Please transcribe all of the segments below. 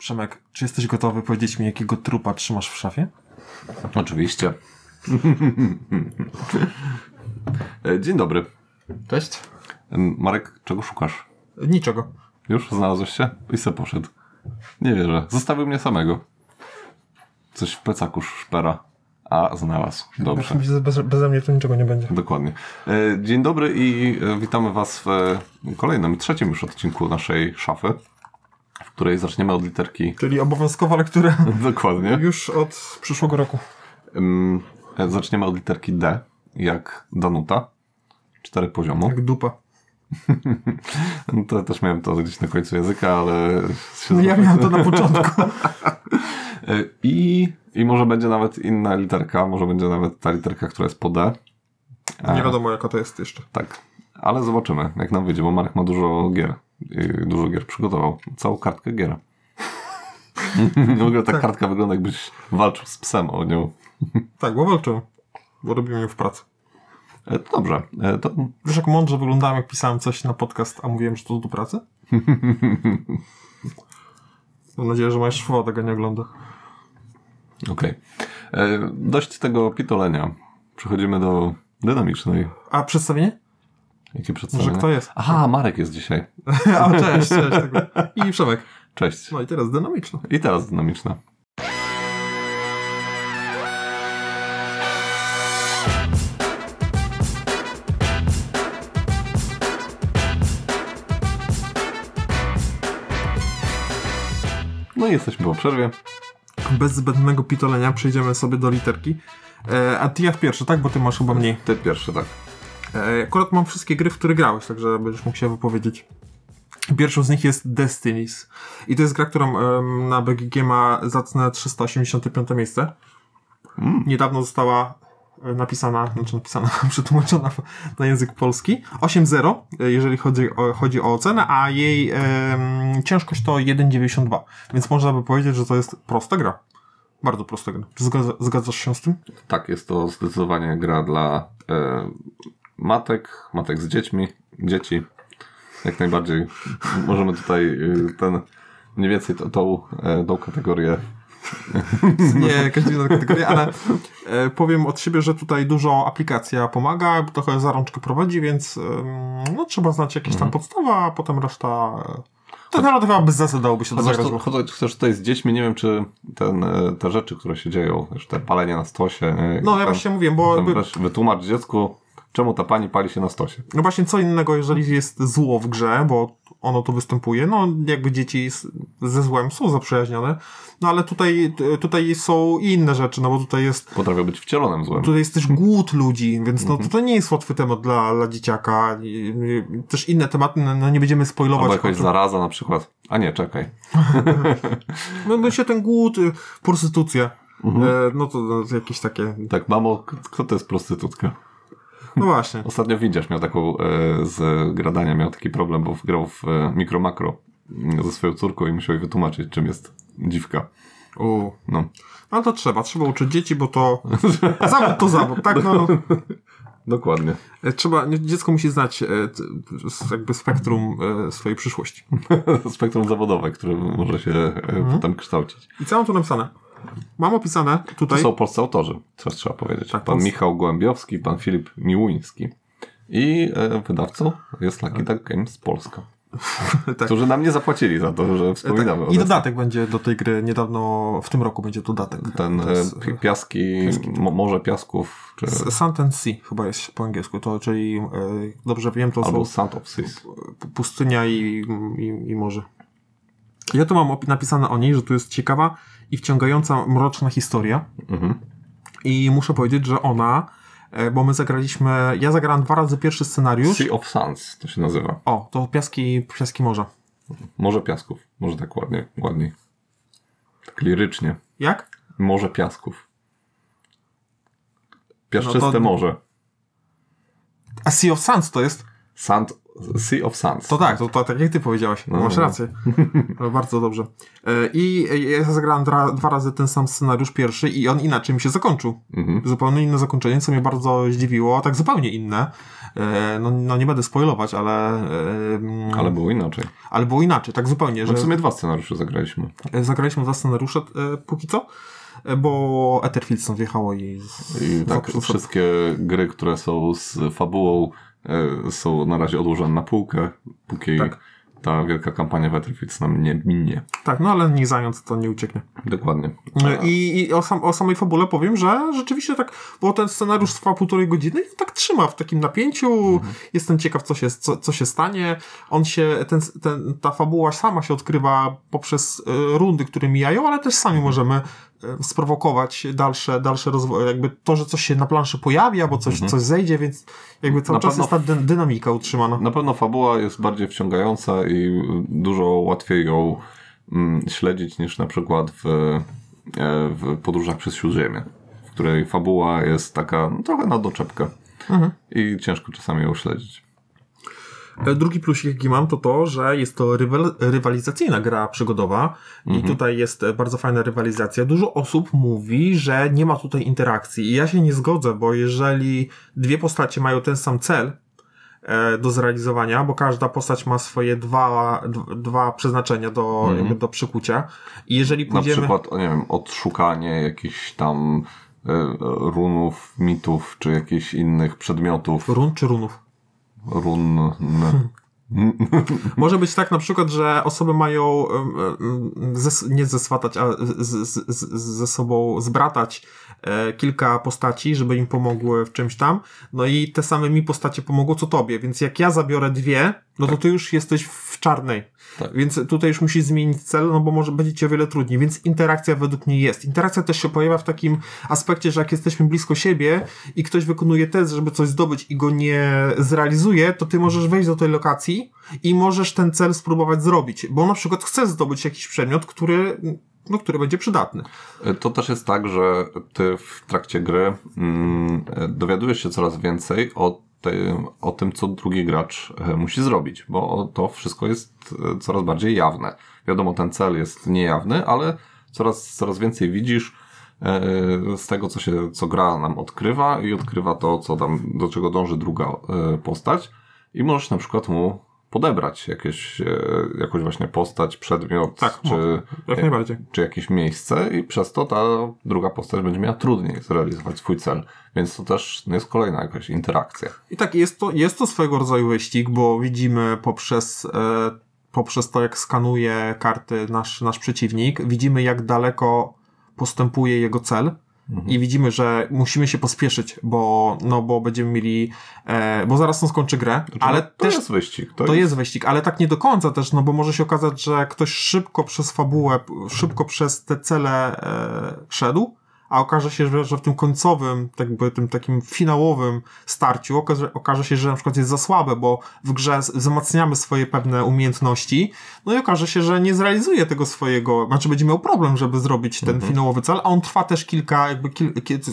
Przemek, czy jesteś gotowy powiedzieć mi, jakiego trupa trzymasz w szafie? Oczywiście. E, Dzień dobry. Cześć. Marek, czego szukasz? Niczego. Już znalazłeś się? I se poszedł. Nie wierzę. Zostawił mnie samego. Coś w plecaku szpera. A, znalazł. Dobrze. Bez, beze mnie to niczego nie będzie. Dokładnie. E, Dzień dobry i e, witamy Was w kolejnym, trzecim już odcinku naszej szafy, której zaczniemy od literki. Czyli obowiązkowa lektura Dokładnie. już od przyszłego roku. E, Zaczniemy od literki D, jak Danuta. Cztery poziomu. Jak dupa. No To też miałem to gdzieś na końcu języka, ale... No ja miałem to na początku. E, I, I może będzie nawet inna literka, może będzie nawet ta literka, która jest po D. Nie wiadomo jaka to jest jeszcze. Tak, ale zobaczymy, jak nam wyjdzie, bo Marek ma dużo gier. I dużo gier przygotował. Całą kartkę gier. w ogóle ta kartka wygląda jakbyś walczył z psem o nią. Tak, bo walczyłem. Bo robiłem ją w pracy. E, to dobrze, e, to Wiesz jak mądrze wyglądałem, jak pisałem coś na podcast, a mówiłem, że to do pracy? Mam nadzieję, że moja szwoła tego nie ogląda. okej. E, Dość tego pitolenia. Przechodzimy do dynamicznej. A przedstawienie? Jakie przedstawienie? kto jest? Aha, Marek jest dzisiaj. A, cześć, cześć. I Przemek. Cześć. No i teraz dynamiczne. I teraz dynamiczna. No i jesteśmy po przerwie. Bez zbędnego pitolenia przejdziemy sobie do literki. E, a ty jak pierwszy, tak? Bo ty masz chyba mniej. Ty pierwszy, tak. E, akurat mam wszystkie gry, w które grałeś, także będziesz mógł się wypowiedzieć. Pierwszą z nich jest Destinies. I to jest gra, którą na BGG ma zacne 385 miejsce. Niedawno została e, napisana, znaczy napisana, przetłumaczona na język polski. 8.0, e, jeżeli chodzi o, chodzi o ocenę, a jej ciężkość to 1.92. Więc można by powiedzieć, że to jest prosta gra. Bardzo prosta gra. Czy zgadza, zgadzasz się z tym? Tak, jest to zdecydowanie gra dla e, matek, matek z dziećmi, dzieci. Jak najbardziej możemy tutaj e, ten, mniej więcej to- tą, e, tą kategorię nie dziwna kategoria, ale e, powiem od siebie, że tutaj dużo aplikacja pomaga, trochę za rączkę prowadzi, więc no, trzeba znać jakieś tam podstawa, a potem reszta... e, Tak naprawdę chyba bez zasad dałoby się to Chociaż, zagrać. to, chociaż też tutaj z dziećmi nie wiem, czy ten, te rzeczy, które się dzieją, też te palenie na stosie. nie? No ja właśnie mówiłem, bo jakby, wytłumacz dziecku, czemu ta pani pali się na stosie. no właśnie co innego, jeżeli jest zło w grze, bo ono tu występuje, no jakby dzieci ze złem są zaprzyjaźnione, no ale tutaj, tutaj są inne rzeczy, no bo tutaj jest Potrafią być wcielonym złem. Tutaj jest też głód ludzi, więc no, to, to nie jest łatwy temat dla, dla dzieciaka. Też inne tematy, no, no nie będziemy spoilować. Albo jakaś zaraza na przykład. A nie, czekaj. No myślę, ten głód, y, prostytucja. Mhm. E, no to no, jakieś takie. Tak, mamo, kto to jest prostytutka? No właśnie. Ostatnio widzisz, miał taką e, z gradania, miał taki problem, bo grał w e, mikro makro mm, ze swoją córką i musiał jej wytłumaczyć, czym jest dziwka. U. No. No to trzeba, trzeba uczyć dzieci, bo to. zawód to zawód, tak? No, Dokładnie. e, trzeba, dziecko musi znać e, jakby spektrum e, swojej przyszłości. Spektrum zawodowe, które może się Mhm. potem kształcić. I co mam tu napisane? Mam opisane To tutaj. są polscy autorzy, co trzeba powiedzieć. Tak, pan polscy. Michał Gołębiowski, pan Filip Miłuński. I e, wydawcą jest Lucky Duck Games Polska, tak. którzy nam nie zapłacili za to, że wspominamy Tak. o I dodatek będzie do tej gry niedawno, w tym roku będzie dodatek. Ten To jest, e, pi- piaski, mo, Morze Piasków, czy, Sand and Sea chyba jest po angielsku, to czyli e, dobrze wiem, to albo są Sand of Seas. pustynia i, i, i morze. Ja tu mam napisane o niej, że tu jest ciekawa i wciągająca mroczna historia. Mhm. I muszę powiedzieć, że ona, e, bo my zagraliśmy, ja zagrałem dwa razy pierwszy scenariusz. Sea of Sands to się nazywa. O, to piaski, piaski morza. Morze Piasków. Może tak ładnie, ładniej. Tak lirycznie. Jak? Morze Piasków. Piaszczyste No to- morze. A Sea of Sands to jest? Sand, Sea of Suns. To tak, to, to tak jak ty powiedziałeś, No, masz no. rację. No, bardzo dobrze. E, I ja zagrałem dra, dwa razy ten sam scenariusz pierwszy i on inaczej mi się zakończył. Mhm. Zupełnie inne zakończenie, co mnie bardzo zdziwiło, tak zupełnie inne. E, no, no nie będę spoilować, ale, e, Ale było inaczej. ale było inaczej, tak zupełnie, No że w sumie dwa scenariusze zagraliśmy. e, zagraliśmy dwa scenariusze e, póki co, e, bo Etherfield wjechało i... Z, I tak wszystkie gry, które są z fabułą e, są na razie odłożone na półkę, póki Tak. ta wielka kampania Battlefield nam nie minie. Tak, no ale nie zając to nie ucieknie. Dokładnie. I, i o, sam, o samej fabule powiem, że rzeczywiście tak, bo ten scenariusz trwa półtorej godziny i tak trzyma w takim napięciu. Jestem ciekaw, co się, co, co się stanie. On się, ten, ten, ta fabuła sama się odkrywa poprzez e, rundy, które mijają, ale też sami możemy e, sprowokować dalsze, dalsze rozwój, jakby to, że coś się na planszy pojawi, albo coś, coś zejdzie, więc jakby cały Na czas jest ta dy, dynamika utrzymana. Na pewno fabuła jest bardziej wciągająca i dużo łatwiej ją mm, śledzić niż na przykład w, e, w podróżach przez Śródziemie, w której fabuła jest taka no, trochę na doczepkę i ciężko czasami ją śledzić. E, Drugi plusik, jaki mam, to to, że jest to rywal, rywalizacyjna gra przygodowa i tutaj jest e, bardzo fajna rywalizacja. Dużo osób mówi, że nie ma tutaj interakcji i ja się nie zgodzę, bo jeżeli dwie postacie mają ten sam cel e, do zrealizowania, bo każda postać ma swoje dwa, dwa przeznaczenia do, jakby do przykucia i jeżeli Na pójdziemy... przykład, o, nie wiem, odszukanie jakichś tam runów, mitów, czy jakichś innych przedmiotów. Run czy runów? Run. Może być tak na przykład, że osoby mają nie zeswatać, a ze sobą zbratać kilka postaci, żeby im pomogły w czymś tam. No i te same mi postacie pomogą co tobie, więc jak ja zabiorę dwie, no to ty już jesteś w czarnej. Tak. Więc tutaj już musisz zmienić cel, no bo może będzie ci o wiele trudniej, więc interakcja według mnie jest. Interakcja też się pojawia w takim aspekcie, że jak jesteśmy blisko siebie i ktoś wykonuje test, żeby coś zdobyć i go nie zrealizuje, to ty możesz wejść do tej lokacji i możesz ten cel spróbować zrobić, bo na przykład chcesz zdobyć jakiś przedmiot, który, no, który będzie przydatny. To też jest tak, że ty w trakcie gry mm, dowiadujesz się coraz więcej o tym, o tym, co drugi gracz e, musi zrobić, bo to wszystko jest coraz bardziej jawne. Wiadomo, ten cel jest niejawny, ale coraz, coraz więcej widzisz z tego, co się, co gra nam odkrywa i odkrywa to, co tam, do czego dąży druga postać i możesz na przykład mu podebrać jakieś, e, jakąś właśnie postać, przedmiot, Tak, czy, Jak najbardziej. czy jakieś miejsce i przez to ta druga postać będzie miała trudniej zrealizować swój cel. Więc to też jest kolejna jakaś interakcja. I tak, jest to, jest to swego rodzaju wyścig, bo widzimy poprzez, e, poprzez to, jak skanuje karty nasz, nasz przeciwnik, widzimy, jak daleko postępuje jego cel. I widzimy, że musimy się pospieszyć, bo, no, bo będziemy mieli, e, bo zaraz on skończy grę, ale No, to też jest wyścig. To, to jest wyścig, ale tak nie do końca też, no bo może się okazać, że ktoś szybko przez fabułę, szybko przez te cele e, szedł, a okaże się, że, że w tym końcowym, tak jakby tym takim finałowym starciu okaże, okaże się, że na przykład jest za słabe, bo w grze wzmacniamy swoje pewne umiejętności, no i okaże się, że nie zrealizuje tego swojego, znaczy będzie miał problem, żeby zrobić ten finałowy cel, a on trwa też kilka, jakby kil,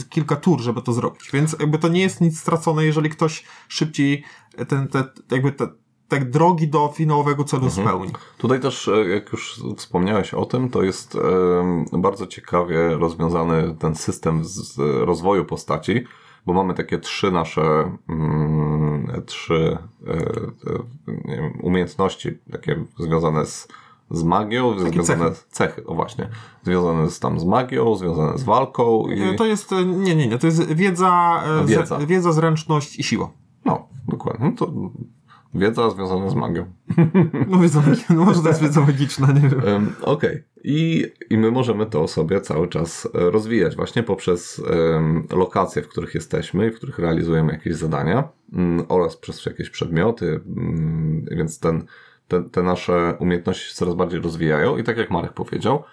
kilka tur, żeby to zrobić, więc jakby to nie jest nic stracone, jeżeli ktoś szybciej ten, te, jakby te, te drogi do finałowego celu spełni. Tutaj też, e, jak już wspomniałeś o tym, to jest em, bardzo ciekawie rozwiązany ten system z, z rozwoju postaci, bo mamy takie trzy nasze mm, trzy e, e, umiejętności, takie związane z, z magią, związane cechy. z cechy, o właśnie, związane z, tam z magią, związane z walką i E, To jest, e, nie, nie, nie, to jest wiedza, e, Wiedza. Z, wiedza zręczność i siła. no, dokładnie, no to wiedza związana z magią. No wiedza, no może to jest wiedza magiczna, nie wiem. Em, Okej. I, I my możemy to sobie cały czas e, rozwijać właśnie poprzez em, lokacje, w których jesteśmy i w których realizujemy jakieś zadania mm, oraz przez jakieś przedmioty, mm, więc ten, te, te nasze umiejętności się coraz bardziej rozwijają i tak jak Marek powiedział,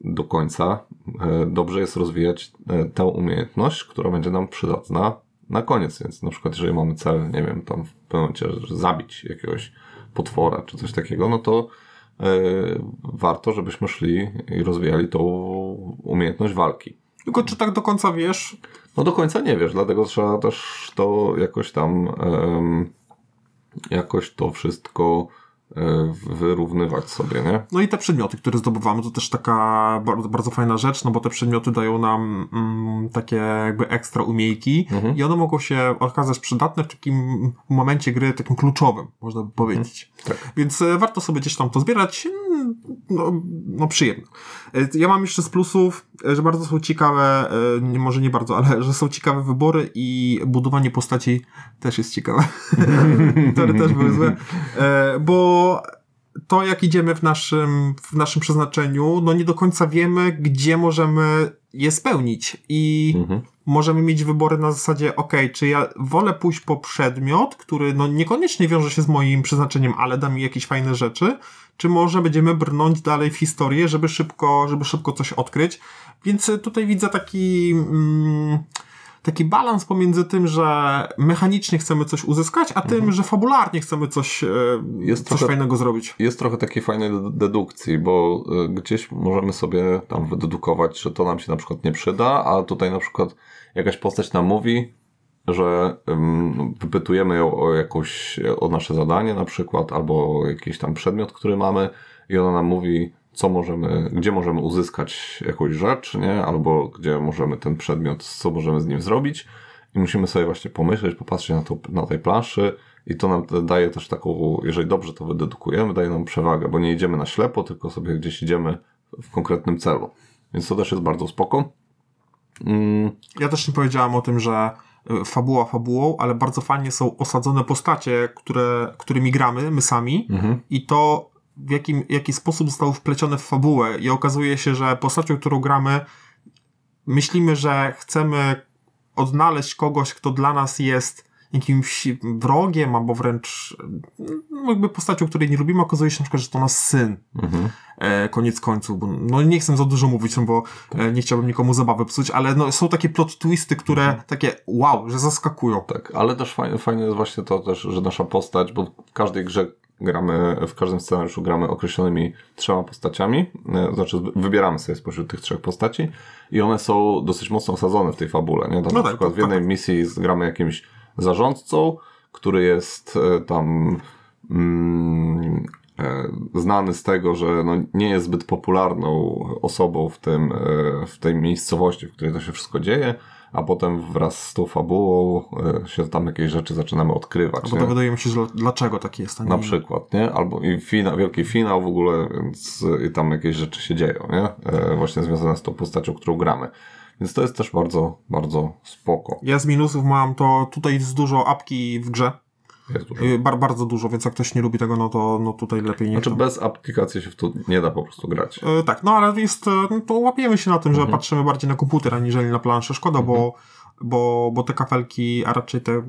do końca e, dobrze jest rozwijać e, tę umiejętność, która będzie nam przydatna na koniec, więc na przykład jeżeli mamy cel, nie wiem, tam że zabić jakiegoś potwora czy coś takiego, no to e, warto, żebyśmy szli i rozwijali tą umiejętność walki. Tylko czy tak do końca wiesz, No do końca nie wiesz, dlatego trzeba też to jakoś tam jakoś to wszystko wyrównywać sobie, nie? No i te przedmioty, które zdobywamy, to też taka bardzo, bardzo fajna rzecz, no bo te przedmioty dają nam mm, takie jakby ekstra umiejki Mhm. i one mogą się okazać przydatne w takim momencie gry, takim kluczowym, można by powiedzieć. Tak. Więc e, warto sobie gdzieś tam to zbierać, mm, no, no przyjemne. E, Ja mam jeszcze z plusów, e, że bardzo są ciekawe, może nie bardzo, ale że są ciekawe wybory i budowanie postaci też jest ciekawe. Tory też były złe, E, bo to jak idziemy w naszym, w naszym przeznaczeniu, no nie do końca wiemy, gdzie możemy je spełnić i Mhm. możemy mieć wybory na zasadzie, ok, czy ja wolę pójść po przedmiot, który no niekoniecznie wiąże się z moim przeznaczeniem, ale da mi jakieś fajne rzeczy, czy może będziemy brnąć dalej w historię, żeby szybko, żeby szybko coś odkryć. Więc tutaj widzę taki, mm, taki balans pomiędzy tym, że mechanicznie chcemy coś uzyskać, a tym, że fabularnie chcemy coś, e, Jest coś trochę- fajnego zrobić. Jest trochę takiej fajnej de- dedukcji, bo y, gdzieś możemy sobie tam wydedukować, że to nam się na przykład nie przyda, a tutaj na przykład jakaś postać nam mówi, że wypytujemy ją o jakąś, o nasze zadanie na przykład, albo jakiś tam przedmiot, który mamy i ona nam mówi, co możemy, gdzie możemy uzyskać jakąś rzecz, nie? Albo gdzie możemy ten przedmiot, co możemy z nim zrobić i musimy sobie właśnie pomyśleć, popatrzeć na, to, na tej planszy i to nam daje też taką, jeżeli dobrze to wydedukujemy, daje nam przewagę, bo nie idziemy na ślepo, tylko sobie gdzieś idziemy w konkretnym celu. Więc to też jest bardzo spoko. Mm, Ja też nie powiedziałam o tym, że y, fabuła fabułą, ale bardzo fajnie są osadzone postacie, które, którymi gramy, my sami mhm. i to w jakim, jaki sposób zostały wplecione w fabułę i okazuje się, że postacią, którą gramy myślimy, że chcemy odnaleźć kogoś, kto dla nas jest jakimś wrogiem, albo wręcz no, jakby postacią, której nie lubimy, okazuje się na przykład, że to nasz syn. Mhm. E, koniec końców, no nie chcę za dużo mówić, no bo e, nie chciałbym nikomu zabawy psuć, ale no, są takie plot twisty, które takie wow, że zaskakują. Tak, ale też fajne, fajne jest właśnie to też, że nasza postać, bo w każdej grze gramy, w każdym scenariuszu gramy określonymi trzema postaciami, e, znaczy wybieramy sobie spośród tych trzech postaci i one są dosyć mocno osadzone w tej fabule, nie? Tam No na tak, przykład w jednej tak. misji gramy jakimś zarządcą, który jest e, tam mm, e, znany z tego, że no, nie jest zbyt popularną osobą w, tym, w tej miejscowości, w której to się wszystko dzieje, a potem wraz z tą fabułą e, się tam jakieś rzeczy zaczynamy odkrywać. Albo dowiadujemy się, dlaczego tak jest, nie Na przykład, nie? Albo i fina, wielki finał w ogóle, więc i tam jakieś rzeczy się dzieją, nie? E, właśnie związane z tą postacią, którą gramy. Więc to jest też bardzo, bardzo spoko. Ja z minusów mam to, tutaj jest dużo apki w grze, Jest dużo. y, bar, bardzo dużo, więc jak ktoś nie lubi tego, no to no tutaj lepiej nie Znaczy to. bez aplikacji się w to nie da po prostu grać. E, tak, no ale jest, e, no, to łapiemy się na tym, Mhm. że patrzymy bardziej na komputer, aniżeli na planszę. Szkoda, bo, bo, bo te kafelki, a raczej te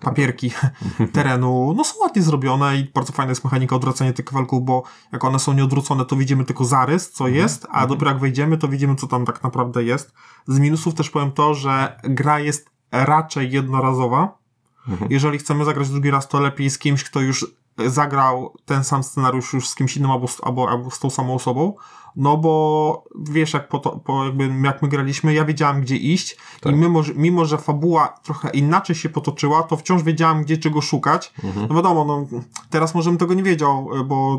papierki terenu, no są ładnie zrobione i bardzo fajna jest mechanika odwracania tych kafelków, bo jak one są nieodwrócone, to widzimy tylko zarys, co Mhm. jest, a dopiero jak wejdziemy, to widzimy, co tam tak naprawdę jest. Z minusów też powiem to, że gra jest raczej jednorazowa. Mhm. Jeżeli chcemy zagrać drugi raz, to lepiej z kimś, kto już zagrał ten sam scenariusz już z kimś innym albo, z- albo, albo z tą samą osobą, no bo wiesz, jak, po to, po jakby, jak my graliśmy, ja wiedziałam, gdzie iść Tak. i mimo, że- mimo, że fabuła trochę inaczej się potoczyła, to wciąż wiedziałam, gdzie czego szukać. Mhm. No wiadomo, no, teraz może bym tego nie wiedział, bo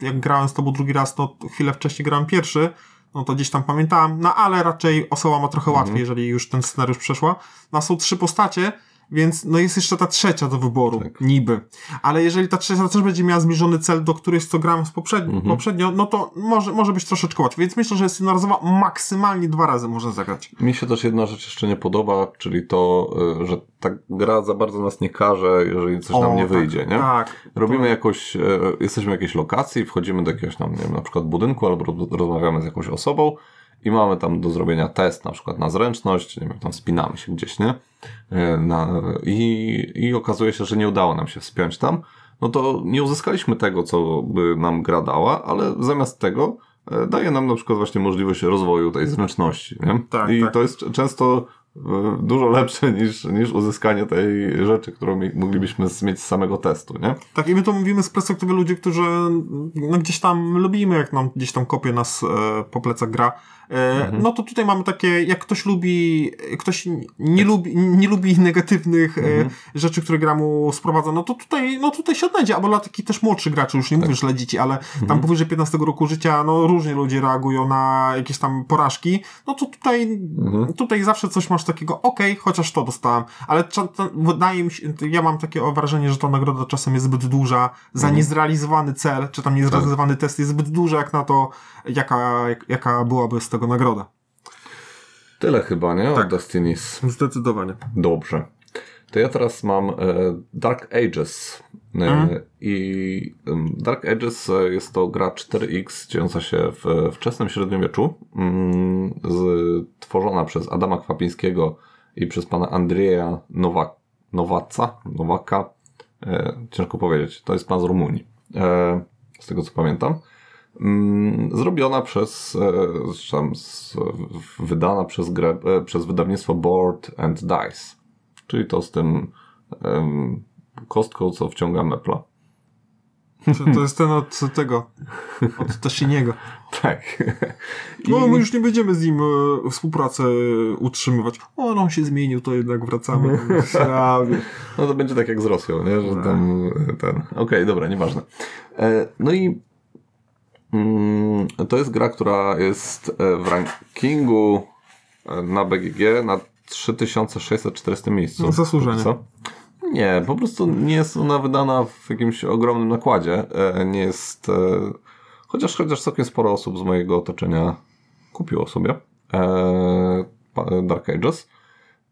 jak grałem z tobą drugi raz, no chwilę wcześniej grałem pierwszy, no to gdzieś tam pamiętałam, no ale raczej osoba ma trochę łatwiej, jeżeli już ten scenariusz przeszła. No są trzy postacie, więc no jest jeszcze ta trzecia do wyboru, Tak. niby. Ale jeżeli ta trzecia też będzie miała zbliżony cel do którejś, co grałem z poprzednio, poprzednio, no to może, może być troszeczkę łatwiej. Więc myślę, że jest jednorazowa, maksymalnie dwa razy można zagrać. Mi się też jedna rzecz jeszcze nie podoba, czyli to, y, że ta gra za bardzo nas nie karze, jeżeli coś nam O, nie tak, wyjdzie, nie? Tak. Robimy jakoś, e, jesteśmy w jakiejś lokacji, wchodzimy do jakiegoś tam, nie wiem, na przykład budynku albo roz- rozmawiamy z jakąś osobą i mamy tam do zrobienia test na przykład na zręczność, nie wiem, tam wspinamy się gdzieś, nie? E, Na, i, I okazuje się, że nie udało nam się wspiąć tam, no to nie uzyskaliśmy tego, co by nam gra dała, ale zamiast tego e, daje nam na przykład właśnie możliwość rozwoju tej zręczności, nie? Tak, I tak. to jest często e, dużo lepsze niż, niż uzyskanie tej rzeczy, którą moglibyśmy mieć z samego testu, nie? Tak, i my to mówimy z perspektywy ludzi, którzy no, gdzieś tam lubimy, jak nam gdzieś tam kopie nas e, po plecach gra. E, No to tutaj mamy takie, jak ktoś lubi, ktoś nie lubi, nie lubi negatywnych e, rzeczy, które gra mu sprowadza, no to tutaj, no tutaj się odnajdzie, albo dla takich też młodszych graczy, już nie mówię, że dla dzieci, ale tam powyżej 15 roku życia, no różnie ludzie reagują na jakieś tam porażki, no to tutaj, tutaj zawsze coś masz takiego, okej, chociaż to dostałem, ale wydaje mi się, ja mam takie wrażenie, że ta nagroda czasem jest zbyt duża za niezrealizowany cel, czy tam niezrealizowany test jest zbyt duża jak na to, jaka, jak, jaka byłaby z tego nagroda. Tyle chyba, nie? Tak. Destiny's. Zdecydowanie. Dobrze. To ja teraz mam e, Dark Ages. E, I em, Dark Ages e, jest to gra 4X dziejąca się w wczesnym średniowieczu, mm, z, tworzona przez Adama Kwapińskiego i przez pana Andrzeja Nowak, Nowaca, Nowaka. Ciężko powiedzieć. To jest pan z Rumunii. Z tego co pamiętam. Mm, Zrobiona przez, e, tam, wydana przez, grę, e, przez wydawnictwo Board and Dice. Czyli to z tym kostką, co wciąga mepla. To, to jest ten od tego, od Tashiniego. Tak. I, No, my już nie będziemy z nim e, współpracę utrzymywać. O, no, on się zmienił, to jednak wracamy. No to będzie tak jak z Rosją, nie? Że tam e, ten. Okej, dobra, nieważne. E, no i to jest gra, która jest e, w rankingu e, na BGG na 3640 miejscu. No, zasłużenie. Co? Nie, po prostu nie jest ona wydana w jakimś ogromnym nakładzie. E, Nie jest. Chociaż, chociaż całkiem sporo osób z mojego otoczenia kupiło sobie Dark Ages.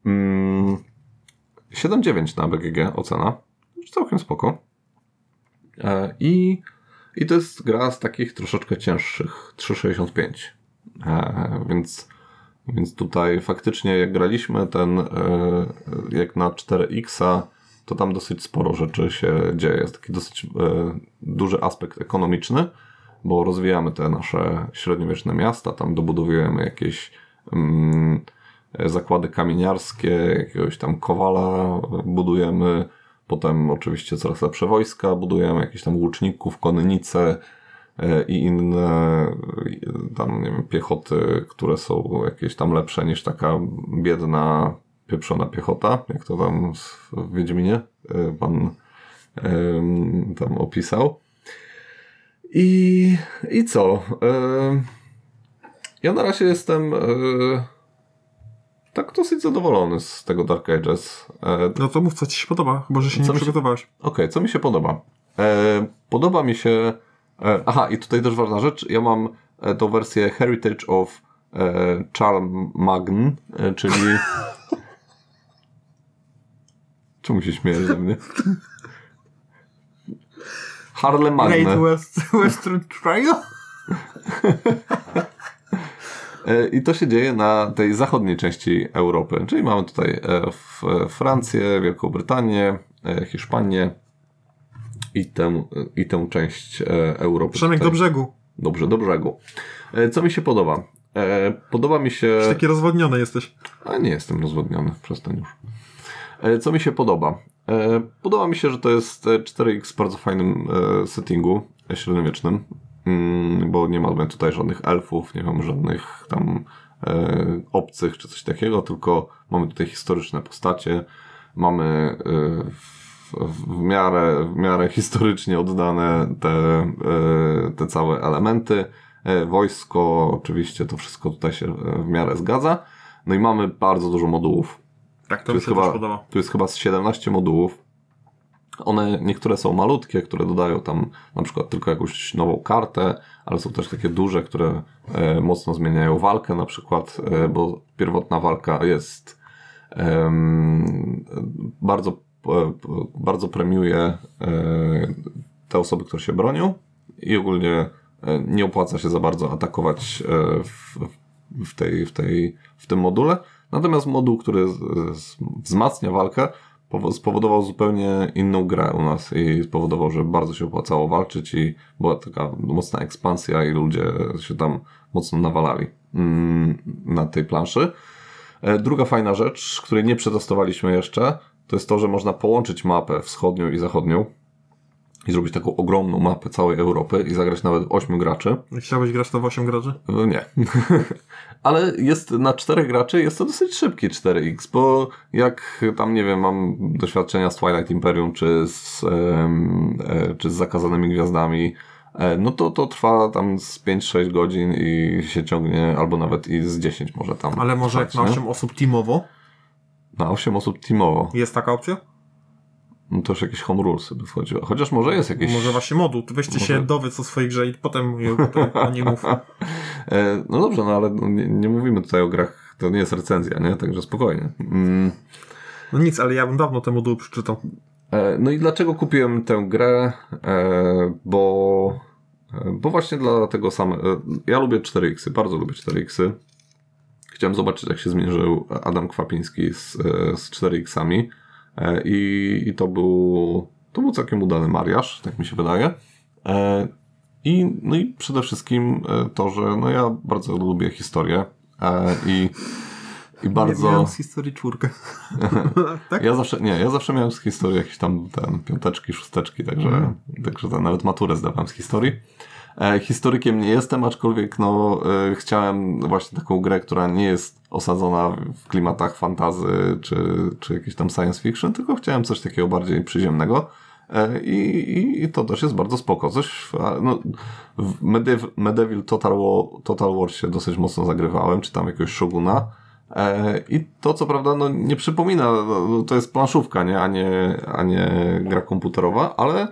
Mm, 7,9 na BGG ocena. Całkiem spoko. I, I to jest gra z takich troszeczkę cięższych. 3,65. E, więc, więc tutaj faktycznie jak graliśmy ten e, jak na 4X, to tam dosyć sporo rzeczy się dzieje. Jest taki dosyć e, duży aspekt ekonomiczny, bo rozwijamy te nasze średniowieczne miasta, tam dobudowujemy jakieś mm, zakłady kamieniarskie, jakiegoś tam kowala budujemy, potem oczywiście coraz lepsze wojska, budujemy jakieś tam łuczników, konnice e, i inne e, tam, nie wiem, piechoty, które są jakieś tam lepsze niż taka biedna, pieprzona piechota, jak to tam w Wiedźminie e, pan tam opisał. I, i co? Ja na razie jestem tak dosyć zadowolony z tego Dark Ages. E, No to mów, co ci się podoba, chyba, że się Co nie przygotowałeś. Okej, co mi się podoba? E, podoba mi się. E, aha, i tutaj też ważna rzecz. Ja mam e, tą wersję Heritage of e, Charlemagne, e, czyli. Czemu się śmiejesz ze mnie? Harlemagne. Great West, Western Trail? E, I to się dzieje na tej zachodniej części Europy. Czyli mamy tutaj e, Francję, Wielką Brytanię, e, Hiszpanię i tę, i tę część Europy. Przemek tutaj. do brzegu. Dobrze, do brzegu. Co mi się podoba? Podoba mi się. Już taki rozwodniony jesteś. A nie jestem rozwodniony, przestań już. Co mi się podoba? Podoba mi się, że to jest e, 4X w bardzo fajnym settingu średniowiecznym, bo nie mamy tutaj żadnych elfów, nie mamy żadnych tam e, obcych czy coś takiego, tylko mamy tutaj historyczne postacie, mamy e, w, w, miarę, w miarę historycznie oddane te, e, te całe elementy. Wojsko, oczywiście to wszystko tutaj się w miarę zgadza. No i mamy bardzo dużo modułów. Tak, to Tu mi się chyba, podoba. tu jest chyba z 17 modułów. One, niektóre są malutkie, które dodają tam na przykład tylko jakąś nową kartę, ale są też takie duże, które e, mocno zmieniają walkę na przykład, e, bo pierwotna walka jest em, bardzo, e, bardzo premiuje e, te osoby, które się bronią i ogólnie e, nie opłaca się za bardzo atakować e, w, w, tej, w, tej, w tym module. Natomiast moduł, który wzmacnia walkę, spowodował zupełnie inną grę u nas i spowodował, że bardzo się opłacało walczyć i była taka mocna ekspansja i ludzie się tam mocno nawalali mm, na tej planszy. E, druga fajna rzecz, której nie przetestowaliśmy jeszcze, to jest to, że można połączyć mapę wschodnią i zachodnią i zrobić taką ogromną mapę całej Europy i zagrać nawet 8 graczy. Chciałbyś grać to w 8 graczy? No nie. Ale jest na 4 graczy jest to dosyć szybki 4X, bo jak tam, nie wiem, mam doświadczenia z Twilight Imperium czy z, e, czy z Zakazanymi Gwiazdami, e, no to to trwa tam z 5-6 godzin i się ciągnie, albo nawet i z 10 może tam. Ale może trwać, jak na nie? 8 osób teamowo Na 8 osób teamowo. jest taka opcja? No to już jakieś home rulesy by wchodziło. Chociaż może jest jakieś... Może właśnie moduł. Weźcie się Może- dowiedz o swojej grze i potem o nie mów. E, No dobrze, no ale no nie, nie mówimy tutaj o grach, to nie jest recenzja, nie? Także spokojnie. Mm. No nic, ale ja bym dawno te moduły przeczytał. E, No i dlaczego kupiłem tę grę? E, Bo, e, bo właśnie dla tego samego. Ja lubię 4X, bardzo lubię 4X. Chciałem zobaczyć, jak się zmierzył Adam Kwapiński z, e, z 4X-ami. E, I, I to był to był całkiem udany mariaż, tak mi się wydaje. E, I, no i przede wszystkim e, to, że no ja bardzo lubię historię i, i bardzo... miałem z historii czwórkę. tak? Ja zawsze, nie, ja zawsze miałem z historii jakieś tam ten, piąteczki, szósteczki, także, Mhm. także nawet maturę zdawałem z historii. E, historykiem nie jestem, aczkolwiek no, e, chciałem właśnie taką grę, która nie jest osadzona w klimatach fantazy czy, czy jakieś tam science fiction, tylko chciałem coś takiego bardziej przyziemnego. E, I, i, I to też jest bardzo spoko. Coś, no, w Mediev, Medieval Total War, Total War się dosyć mocno zagrywałem, czy tam jakiegoś Shoguna. I to co prawda no, nie przypomina, no, to jest planszówka, nie? A, nie, a nie gra komputerowa, ale,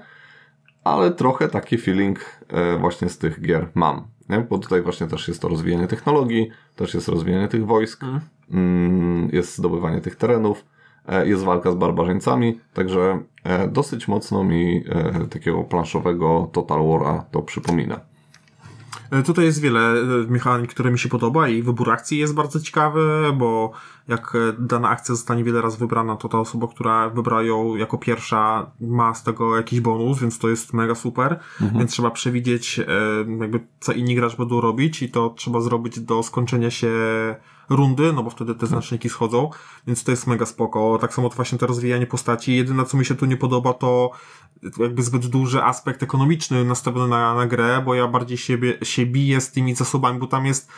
ale trochę taki feeling e, właśnie z tych gier mam. Nie? Bo tutaj właśnie też jest to rozwijanie technologii, też jest rozwijanie tych wojsk, Mhm. mm, jest zdobywanie tych terenów, e, jest walka z barbarzyńcami, także e, dosyć mocno mi takiego planszowego Total War'a to przypomina. E, Tutaj jest wiele e, mechanik, które mi się podoba i wybór akcji jest bardzo ciekawy, bo jak e, dana akcja zostanie wiele razy wybrana, to ta osoba, która wybra ją jako pierwsza ma z tego jakiś bonus, więc to jest mega super, więc trzeba przewidzieć jakby co inni gracz będą robić i to trzeba zrobić do skończenia się rundy, no bo wtedy te znaczniki schodzą, więc to jest mega spoko. Tak samo to właśnie to rozwijanie postaci. Jedyne co mi się tu nie podoba to jakby zbyt duży aspekt ekonomiczny nastawiony na, na grę, bo ja bardziej siebie, się biję z tymi zasobami, bo tam jest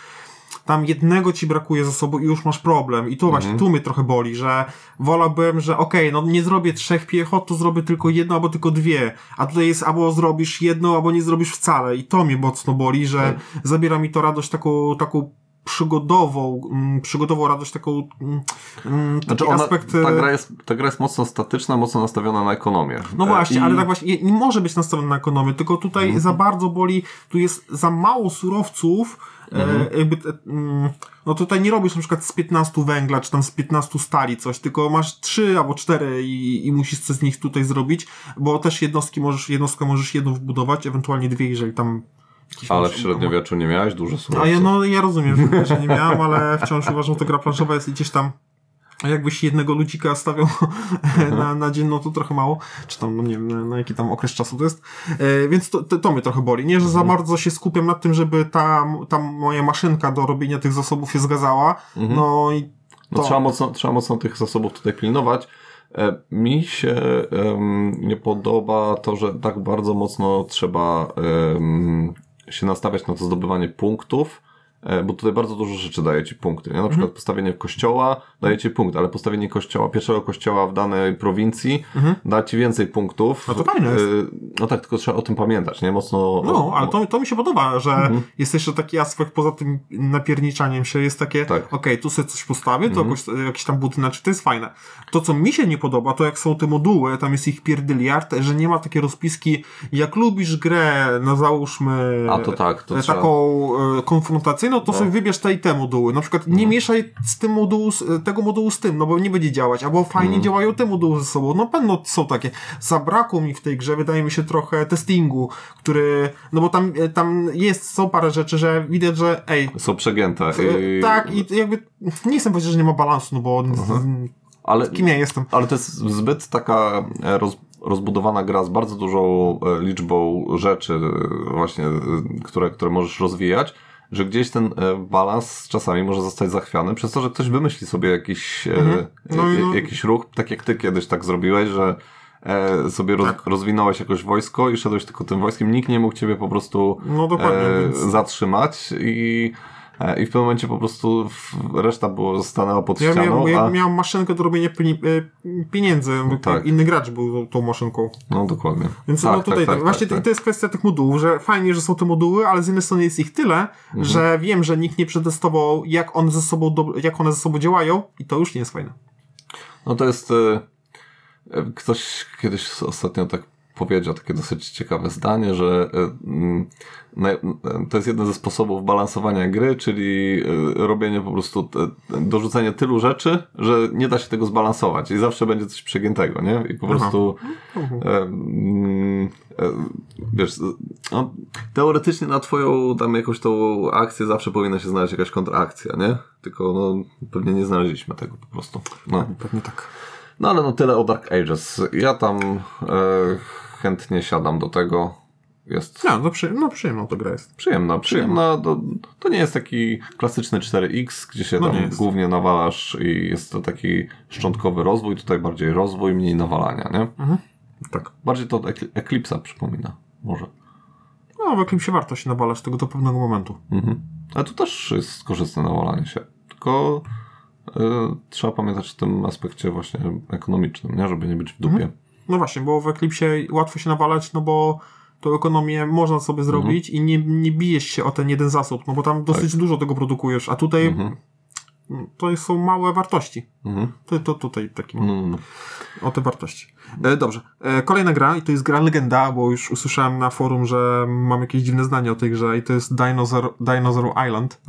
tam jednego ci brakuje zasobu i już masz problem. I tu właśnie, tu mnie trochę boli, że wolałbym, że okej, no nie zrobię trzech piechot, to zrobię tylko jedno albo tylko dwie. A tutaj jest albo zrobisz jedno, albo nie zrobisz wcale. I to mnie mocno boli, że zabiera mi to radość taką, taką przygodową, mm, przygodową radość, taką mm, mm, taki Znaczy ona, aspekt... ta, e, gra jest, ta gra jest mocno statyczna, mocno nastawiona na ekonomię. No E, właśnie, i- ale tak właśnie, nie, może być nastawiony na ekonomię, tylko tutaj Mhm. za bardzo boli, tu jest za mało surowców, Mhm. e, jakby, te, mm, no tutaj nie robisz na przykład z 15 węgla, czy tam z 15 stali coś, tylko masz 3 albo 4 i, i musisz coś z nich tutaj zrobić, bo też jednostki możesz, jednostkę możesz jedną wbudować, ewentualnie dwie, jeżeli tam Ale w średniowieczu nie miałeś? Dużo a surowców. ja, no, ja rozumiem, że- nie miałem, ale wciąż uważam, że to gra planszowa jest i gdzieś tam jakbyś jednego ludzika stawiał na, na dzień, no to trochę mało, czy tam, no nie wiem, na, na jaki tam okres czasu to jest, e, więc to, to, to mnie trochę boli, nie, że za bardzo się skupiam nad tym, żeby ta, ta moja maszynka do robienia tych zasobów się zgadzała, no i No, to, trzeba, mocno, trzeba mocno tych zasobów tutaj pilnować. E, Mi się nie podoba to, że tak bardzo mocno trzeba się nastawiać na to zdobywanie punktów, bo tutaj bardzo dużo rzeczy daje ci punkty. Nie? Na przykład postawienie kościoła daje ci punkt, ale postawienie kościoła, pierwszego kościoła w danej prowincji da ci więcej punktów. No to fajne jest. E, No tak, tylko trzeba o tym pamiętać, nie? Mocno... No, ale to, to mi się podoba, że Mhm. jest jeszcze taki aspekt poza tym napierniczaniem się, jest takie, Tak. okej, tu sobie coś postawię, Mhm. to jakoś, jakiś tam budynek, to jest fajne. To, co mi się nie podoba, to jak są te moduły, tam jest ich pierdyliard, że nie ma takiej rozpiski, jak lubisz grę, no załóżmy, A to tak, to e, trzeba- taką e, konfrontacyjną, to sobie wybierz te i te moduły. Na przykład Mhm. nie mieszaj z tym modułu, z, tego modułu z tym, no bo nie będzie działać, albo fajnie Mhm. działają te moduły ze sobą. No pewno są takie. Zabrakło mi w tej grze, wydaje mi się, trochę testingu, który, no bo tam, e, tam jest, są parę rzeczy, że widać, że ej, Są przegięte. e, I... tak i jakby, nie chcę powiedzieć, że nie ma balansu, no bo ale... kim ja jestem? Ale to jest zbyt taka e, roz, rozbudowana gra z bardzo dużą e, liczbą rzeczy, e, właśnie, e, które, które możesz rozwijać, że gdzieś ten e, balans czasami może zostać zachwiany przez to, że ktoś wymyśli sobie jakiś, e, Mhm. No i e, no- jakiś ruch, tak jak ty kiedyś tak zrobiłeś, że e, sobie roz, Tak. rozwinąłeś jakoś wojsko i szedłeś tylko tym wojskiem, nikt nie mógł ciebie po prostu No e, więc- zatrzymać i, i w pewnym momencie po prostu reszta było, stanęła pod Ja ścianą, miałem, ja a... miałem maszynkę do robienia e, pieniędzy. tak. Inny gracz był tą maszynką. No dokładnie. Więc Tak, no tutaj tak, Właśnie tak. to jest kwestia tych modułów, że fajnie, że są te moduły, ale z jednej strony jest ich tyle, Mhm. że wiem, że nikt nie przetestował, jak one ze sobą, do, jak one ze sobą działają i to już nie jest fajne. No to jest. e, e, Ktoś kiedyś ostatnio tak powiedział, takie dosyć ciekawe zdanie, że e, mm, e, to jest jeden ze sposobów balansowania gry, czyli e, robienie po prostu, te- dorzucenie tylu rzeczy, że nie da się tego zbalansować i zawsze będzie coś przegiętego, nie? I po Aha. prostu e, mm, e, wiesz, no, teoretycznie na twoją tam jakąś tą akcję zawsze powinna się znaleźć jakaś kontrakcja, nie? Tylko no, pewnie nie znaleźliśmy tego po prostu. No. Pewnie tak. No ale no tyle o Dark Ages. Ja tam e, chętnie siadam do tego. Jest No, no, przy, no przyjemną to gra jest. przyjemna, przyjemna. To, to nie jest taki klasyczny 4X, gdzie się No tam głównie nawalasz i jest to taki szczątkowy rozwój. Tutaj bardziej rozwój, mniej nawalania, nie? Tak. Bardziej to Ekli- Eclipse'a przypomina. Może. No, w się warto się nawalać tego do pewnego momentu. Mhm. Ale tu też jest korzystne nawalanie się. Tylko e, trzeba pamiętać o tym aspekcie właśnie ekonomicznym, nie? Żeby nie być w dupie. Mhm. No właśnie, bo w Eclipsie łatwo się nawalać, no bo tą ekonomię można sobie zrobić i nie, nie bijesz się o ten jeden zasób, no bo tam dosyć dużo tego produkujesz, a tutaj Mhm. to są małe wartości. Mhm. To, to tutaj taki no. o te wartości. E, dobrze. E, kolejna gra i to jest gra legenda, bo już usłyszałem na forum, że mam jakieś dziwne zdanie o tej grze i to jest Dinosaur, Dinosaur Island.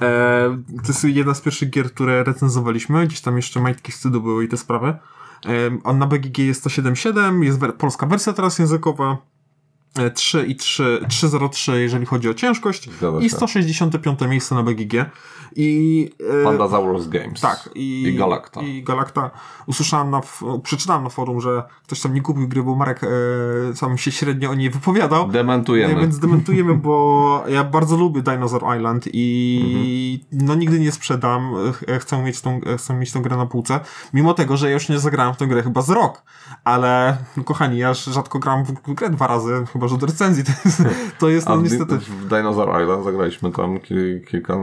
E, to jest jedna z pierwszych gier, które recenzowaliśmy. Gdzieś tam jeszcze majtki wstydu były i te sprawy. On na BGG jest 107.7, jest polska wersja teraz językowa. E, 3 i 3, 303 jeżeli chodzi o ciężkość Zgadza i się. 165 miejsce na BGG i e, Pandasaurus Games. tak, i, I Galacta. I Galacta. Usłyszałem na, przeczytałem na forum, że ktoś tam nie kupił gry, bo Marek e, sam się średnio o niej wypowiadał. Dementujemy. Nie, więc dementujemy, bo ja bardzo lubię Dinosaur Island i Mhm. no nigdy nie sprzedam. Ch- Chcę mieć, tą, chcę mieć tą grę na półce. Mimo tego, że ja już nie zagrałem w tę grę chyba z rok. Ale no, kochani, ja rzadko gram w grę dwa razy, chyba można do recenzji. To jest, to jest no, niestety... W Dinosaur Island zagraliśmy tam kilka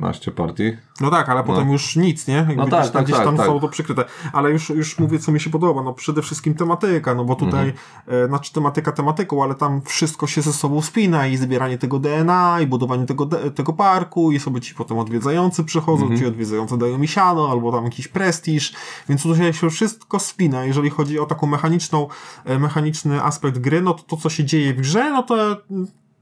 15 partii. No tak, ale no. potem już nic, nie? Jakby no tak, gdzieś, tam, tak, gdzieś tak, tam tak, są to przykryte. Ale już, już mówię, co mi się podoba. No przede wszystkim tematyka, no bo mhm. tutaj, mhm. e, znaczy tematyka tematyką, ale tam wszystko się ze sobą spina i zbieranie tego DNA, i budowanie tego, tego parku, i sobie ci potem odwiedzający przychodzą, mhm. ci odwiedzający dają mi siano, albo tam jakiś prestiż, więc tutaj się wszystko spina. Jeżeli chodzi o taką mechaniczną, e, mechaniczny aspekt gry, no to to, co się dzieje w grze, no to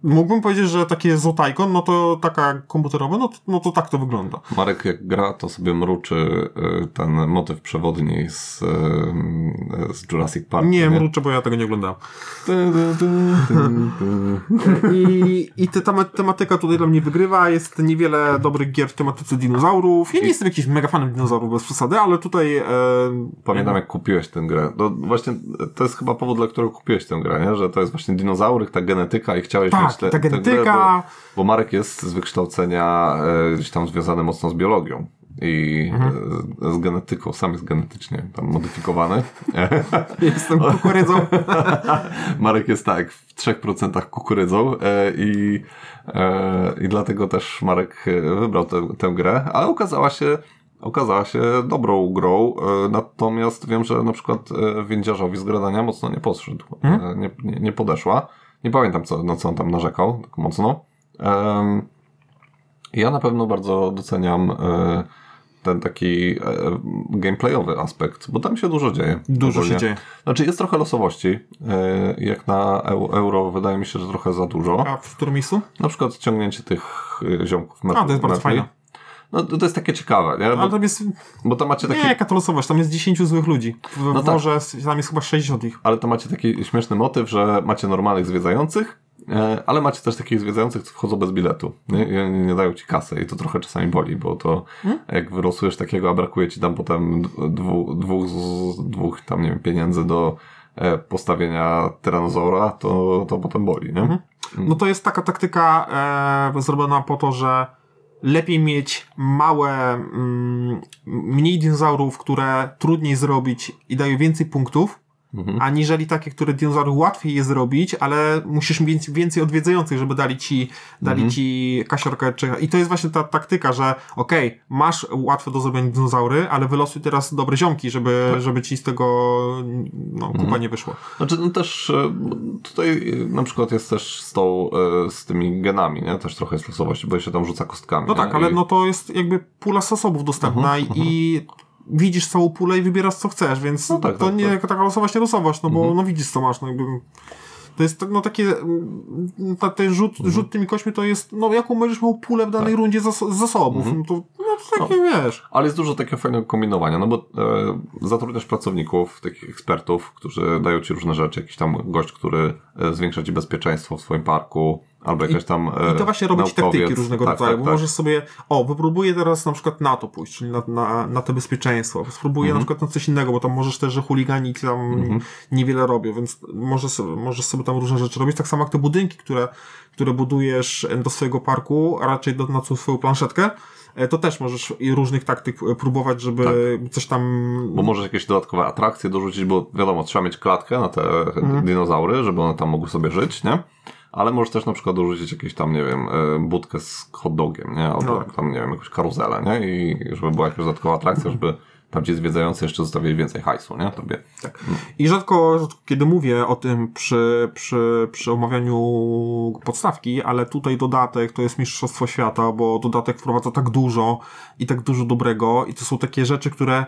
Mógłbym powiedzieć, że takie zotajkon, no to taka komputerowa, no to, no to tak to wygląda. Marek jak gra, to sobie mruczy y, ten motyw przewodni z, y, z Jurassic Park. Nie, mruczę, bo ja tego nie oglądałem. I, i te tema, tematyka tutaj dla mnie wygrywa. Jest niewiele dobrych gier w tematyce dinozaurów. Ja nie jestem jakimś mega fanem dinozaurów bez przesady, ale tutaj. E, Pamiętam jak kupiłeś tę grę. No, właśnie to jest chyba powód, dla którego kupiłeś tę grę, nie? że to jest właśnie dinozaury, ta genetyka i chciałeś Tak, tę ta grę, genetyka. bo, bo Marek jest z wykształcenia e, gdzieś tam związany mocno z biologią. I e, z genetyką, sam jest genetycznie tam modyfikowany. Jestem kukurydzą. Marek jest tak, w 3% kukurydzą e, i, i dlatego też Marek wybrał tę, tę grę, ale okazała się, okazała się dobrą grą, natomiast wiem, że na przykład Więdziarzowi z gradania mocno nie podszedł, e, nie, nie, nie podeszła. Nie pamiętam, co, na co on tam narzekał tak mocno. Ja na pewno bardzo doceniam e, ten taki e, gameplayowy aspekt, bo tam się dużo dzieje. Dużo ogólnie. się dzieje. Znaczy jest trochę losowości. e, Jak na eu- euro wydaje mi się, że trochę za dużo. A w którym miejscu? Na przykład ciągnięcie tych ziomków A, to jest bardzo fajne. No to, to jest takie ciekawe, nie? Ale Bo, tam jest. bo to macie Nie, takie, jaka to losowość? Tam jest 10 złych ludzi. W No tak. tam jest chyba 60 ich. ale to macie taki śmieszny motyw, że macie normalnych zwiedzających, e, ale macie też takich zwiedzających, co wchodzą bez biletu. Nie? Oni nie dają ci kasy i to trochę czasami boli, bo to Hmm? jak wyrosujesz takiego, a brakuje ci tam potem dwóch, dwóch, dwóch tam nie wiem, pieniędzy do e, postawienia tyranozaura, to, to potem boli, nie? Mhm. No to jest taka taktyka e, zrobiona po to, że lepiej mieć małe, mm, mniej dinozaurów, które trudniej zrobić i dają więcej punktów, mhm. aniżeli takie, które dinozaury łatwiej je zrobić, ale musisz mieć więcej odwiedzających, żeby dali ci, dali mhm. ci kasiorkę. Czy... I to jest właśnie ta taktyka, że okej, okay, masz łatwe do zrobienia dinozaury, ale wylosuj teraz dobre ziomki, żeby, tak. żeby ci z tego no, kupa mhm. nie wyszło. Znaczy, no też e, tutaj na przykład jest też z tą, e, z tymi genami, nie? Też trochę jest losowość, bo się tam rzuca kostkami. No tak, ale I... no to jest jakby pula zasobów dostępna mhm, i mhm widzisz całą pulę i wybierasz co chcesz, więc no tak, to tak, nie tak. taka losowość, nie losowość, no bo mhm. no widzisz co masz, no jakby to jest no takie, ta, ten rzut, mhm. rzut tymi kośćmi to jest, no jaką będziesz miał pulę w danej tak. rundzie zas zasobów, mhm. no to, no to takie no. wiesz. Ale jest dużo takiego fajnego kombinowania, no bo e, zatrudniasz pracowników, takich ekspertów, którzy dają ci różne rzeczy, jakiś tam gość, który e, zwiększa ci bezpieczeństwo w swoim parku, Albo jakaś tam. I, i to właśnie robi ci taktyki różnego tak, rodzaju, tak, bo tak. możesz sobie, o, wypróbuję teraz na przykład na to pójść, czyli na, na, na to bezpieczeństwo. Spróbuję mhm. na przykład na coś innego, bo tam możesz też, że chuligani tam mhm. niewiele robią, więc możesz, możesz sobie tam różne rzeczy robić. Tak samo jak te budynki, które, które budujesz do swojego parku, a raczej do, na swoją planszetkę e, to też możesz i różnych taktyk e, próbować, żeby tak. coś tam... Bo możesz jakieś dodatkowe atrakcje dorzucić, bo wiadomo, trzeba mieć klatkę na te mhm. dinozaury, żeby one tam mogły sobie żyć, nie? Ale możesz też na przykład dorzucić jakieś tam, nie wiem, e, budkę z hot dogiem, nie? Albo no. tam, nie wiem, jakąś karuzelę, nie? I żeby była jakaś dodatkowa atrakcja, żeby tam ci zwiedzający jeszcze zostawili więcej hajsu, nie? Tobie. Tak. I rzadko, rzadko, kiedy mówię o tym przy, przy, przy omawianiu podstawki, ale tutaj dodatek to jest Mistrzostwo Świata, bo dodatek wprowadza tak dużo i tak dużo dobrego i to są takie rzeczy, które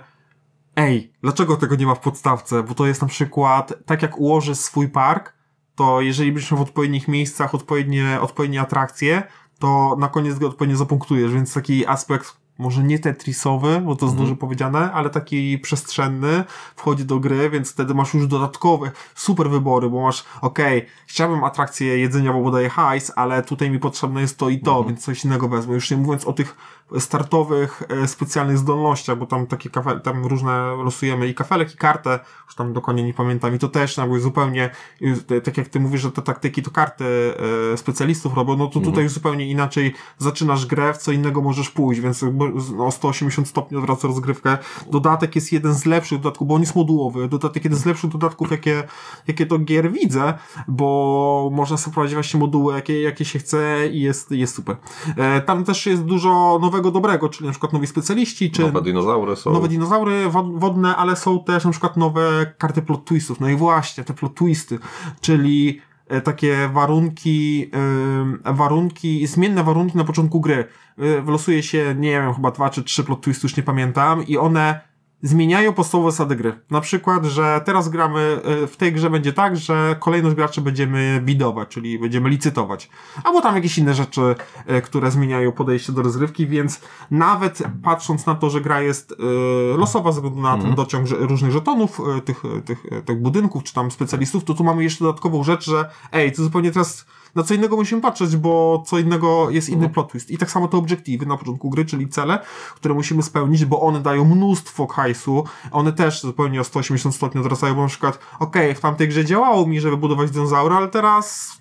ej, dlaczego tego nie ma w podstawce? Bo to jest na przykład, tak jak ułożysz swój park, to jeżeli będziesz w odpowiednich miejscach odpowiednie, odpowiednie atrakcje, to na koniec go odpowiednio zapunktujesz, więc taki aspekt może nie tetrisowy, bo to jest mm. dużo powiedziane, ale taki przestrzenny wchodzi do gry, więc wtedy masz już dodatkowe super wybory, bo masz, okej, okay, chciałbym atrakcję jedzenia, bo daje hajs, ale tutaj mi potrzebne jest to i to, mm. więc coś innego wezmę. Już nie mówiąc o tych startowych, e, specjalnych zdolnościach, bo tam takie kafe, tam różne losujemy i kafelek, i kartę, już tam dokładnie nie pamiętam, i to też jakby zupełnie, tak jak ty mówisz, że te taktyki to karty e, specjalistów robią, no to tutaj mhm. już zupełnie inaczej zaczynasz grę, w co innego możesz pójść, więc o 180 stopni odwraca rozgrywkę. Dodatek jest jeden z lepszych dodatków, bo on jest modułowy. Dodatek jeden z lepszych dodatków, jakie, jakie to gier widzę, bo można sobie prowadzić właśnie moduły, jakie, jakie się chce i jest, jest super. E, tam też jest dużo nowego nowego dobrego, czyli na przykład nowi specjaliści, czy... Nowe dinozaury są. Nowe dinozaury wodne, ale są też na przykład nowe karty plot twistów. No i właśnie, te plot twisty, czyli e, takie warunki, yy, warunki, zmienne warunki na początku gry. Yy, wylosuje się, nie wiem, chyba dwa czy trzy plot twisty, już nie pamiętam, i one zmieniają podstawowe zasady gry. Na przykład, że teraz gramy, e, w tej grze będzie tak, że kolejność graczy będziemy bidować, czyli będziemy licytować. Albo tam jakieś inne rzeczy, e, które zmieniają podejście do rozgrywki, więc nawet patrząc na to, że gra jest e, losowa ze względu na ten mhm. dociąg różnych żetonów, tych, tych, tych budynków, czy tam specjalistów, to tu mamy jeszcze dodatkową rzecz, że ej, to zupełnie teraz na co innego musimy patrzeć, bo co innego jest inny no. plot twist. I tak samo te obiektywy na początku gry, czyli cele, które musimy spełnić, bo one dają mnóstwo hajsu, one też zupełnie o 180 stopni odwracają, bo na przykład, okej, okay, w tamtej grze działało mi, żeby budować dinozaura, ale teraz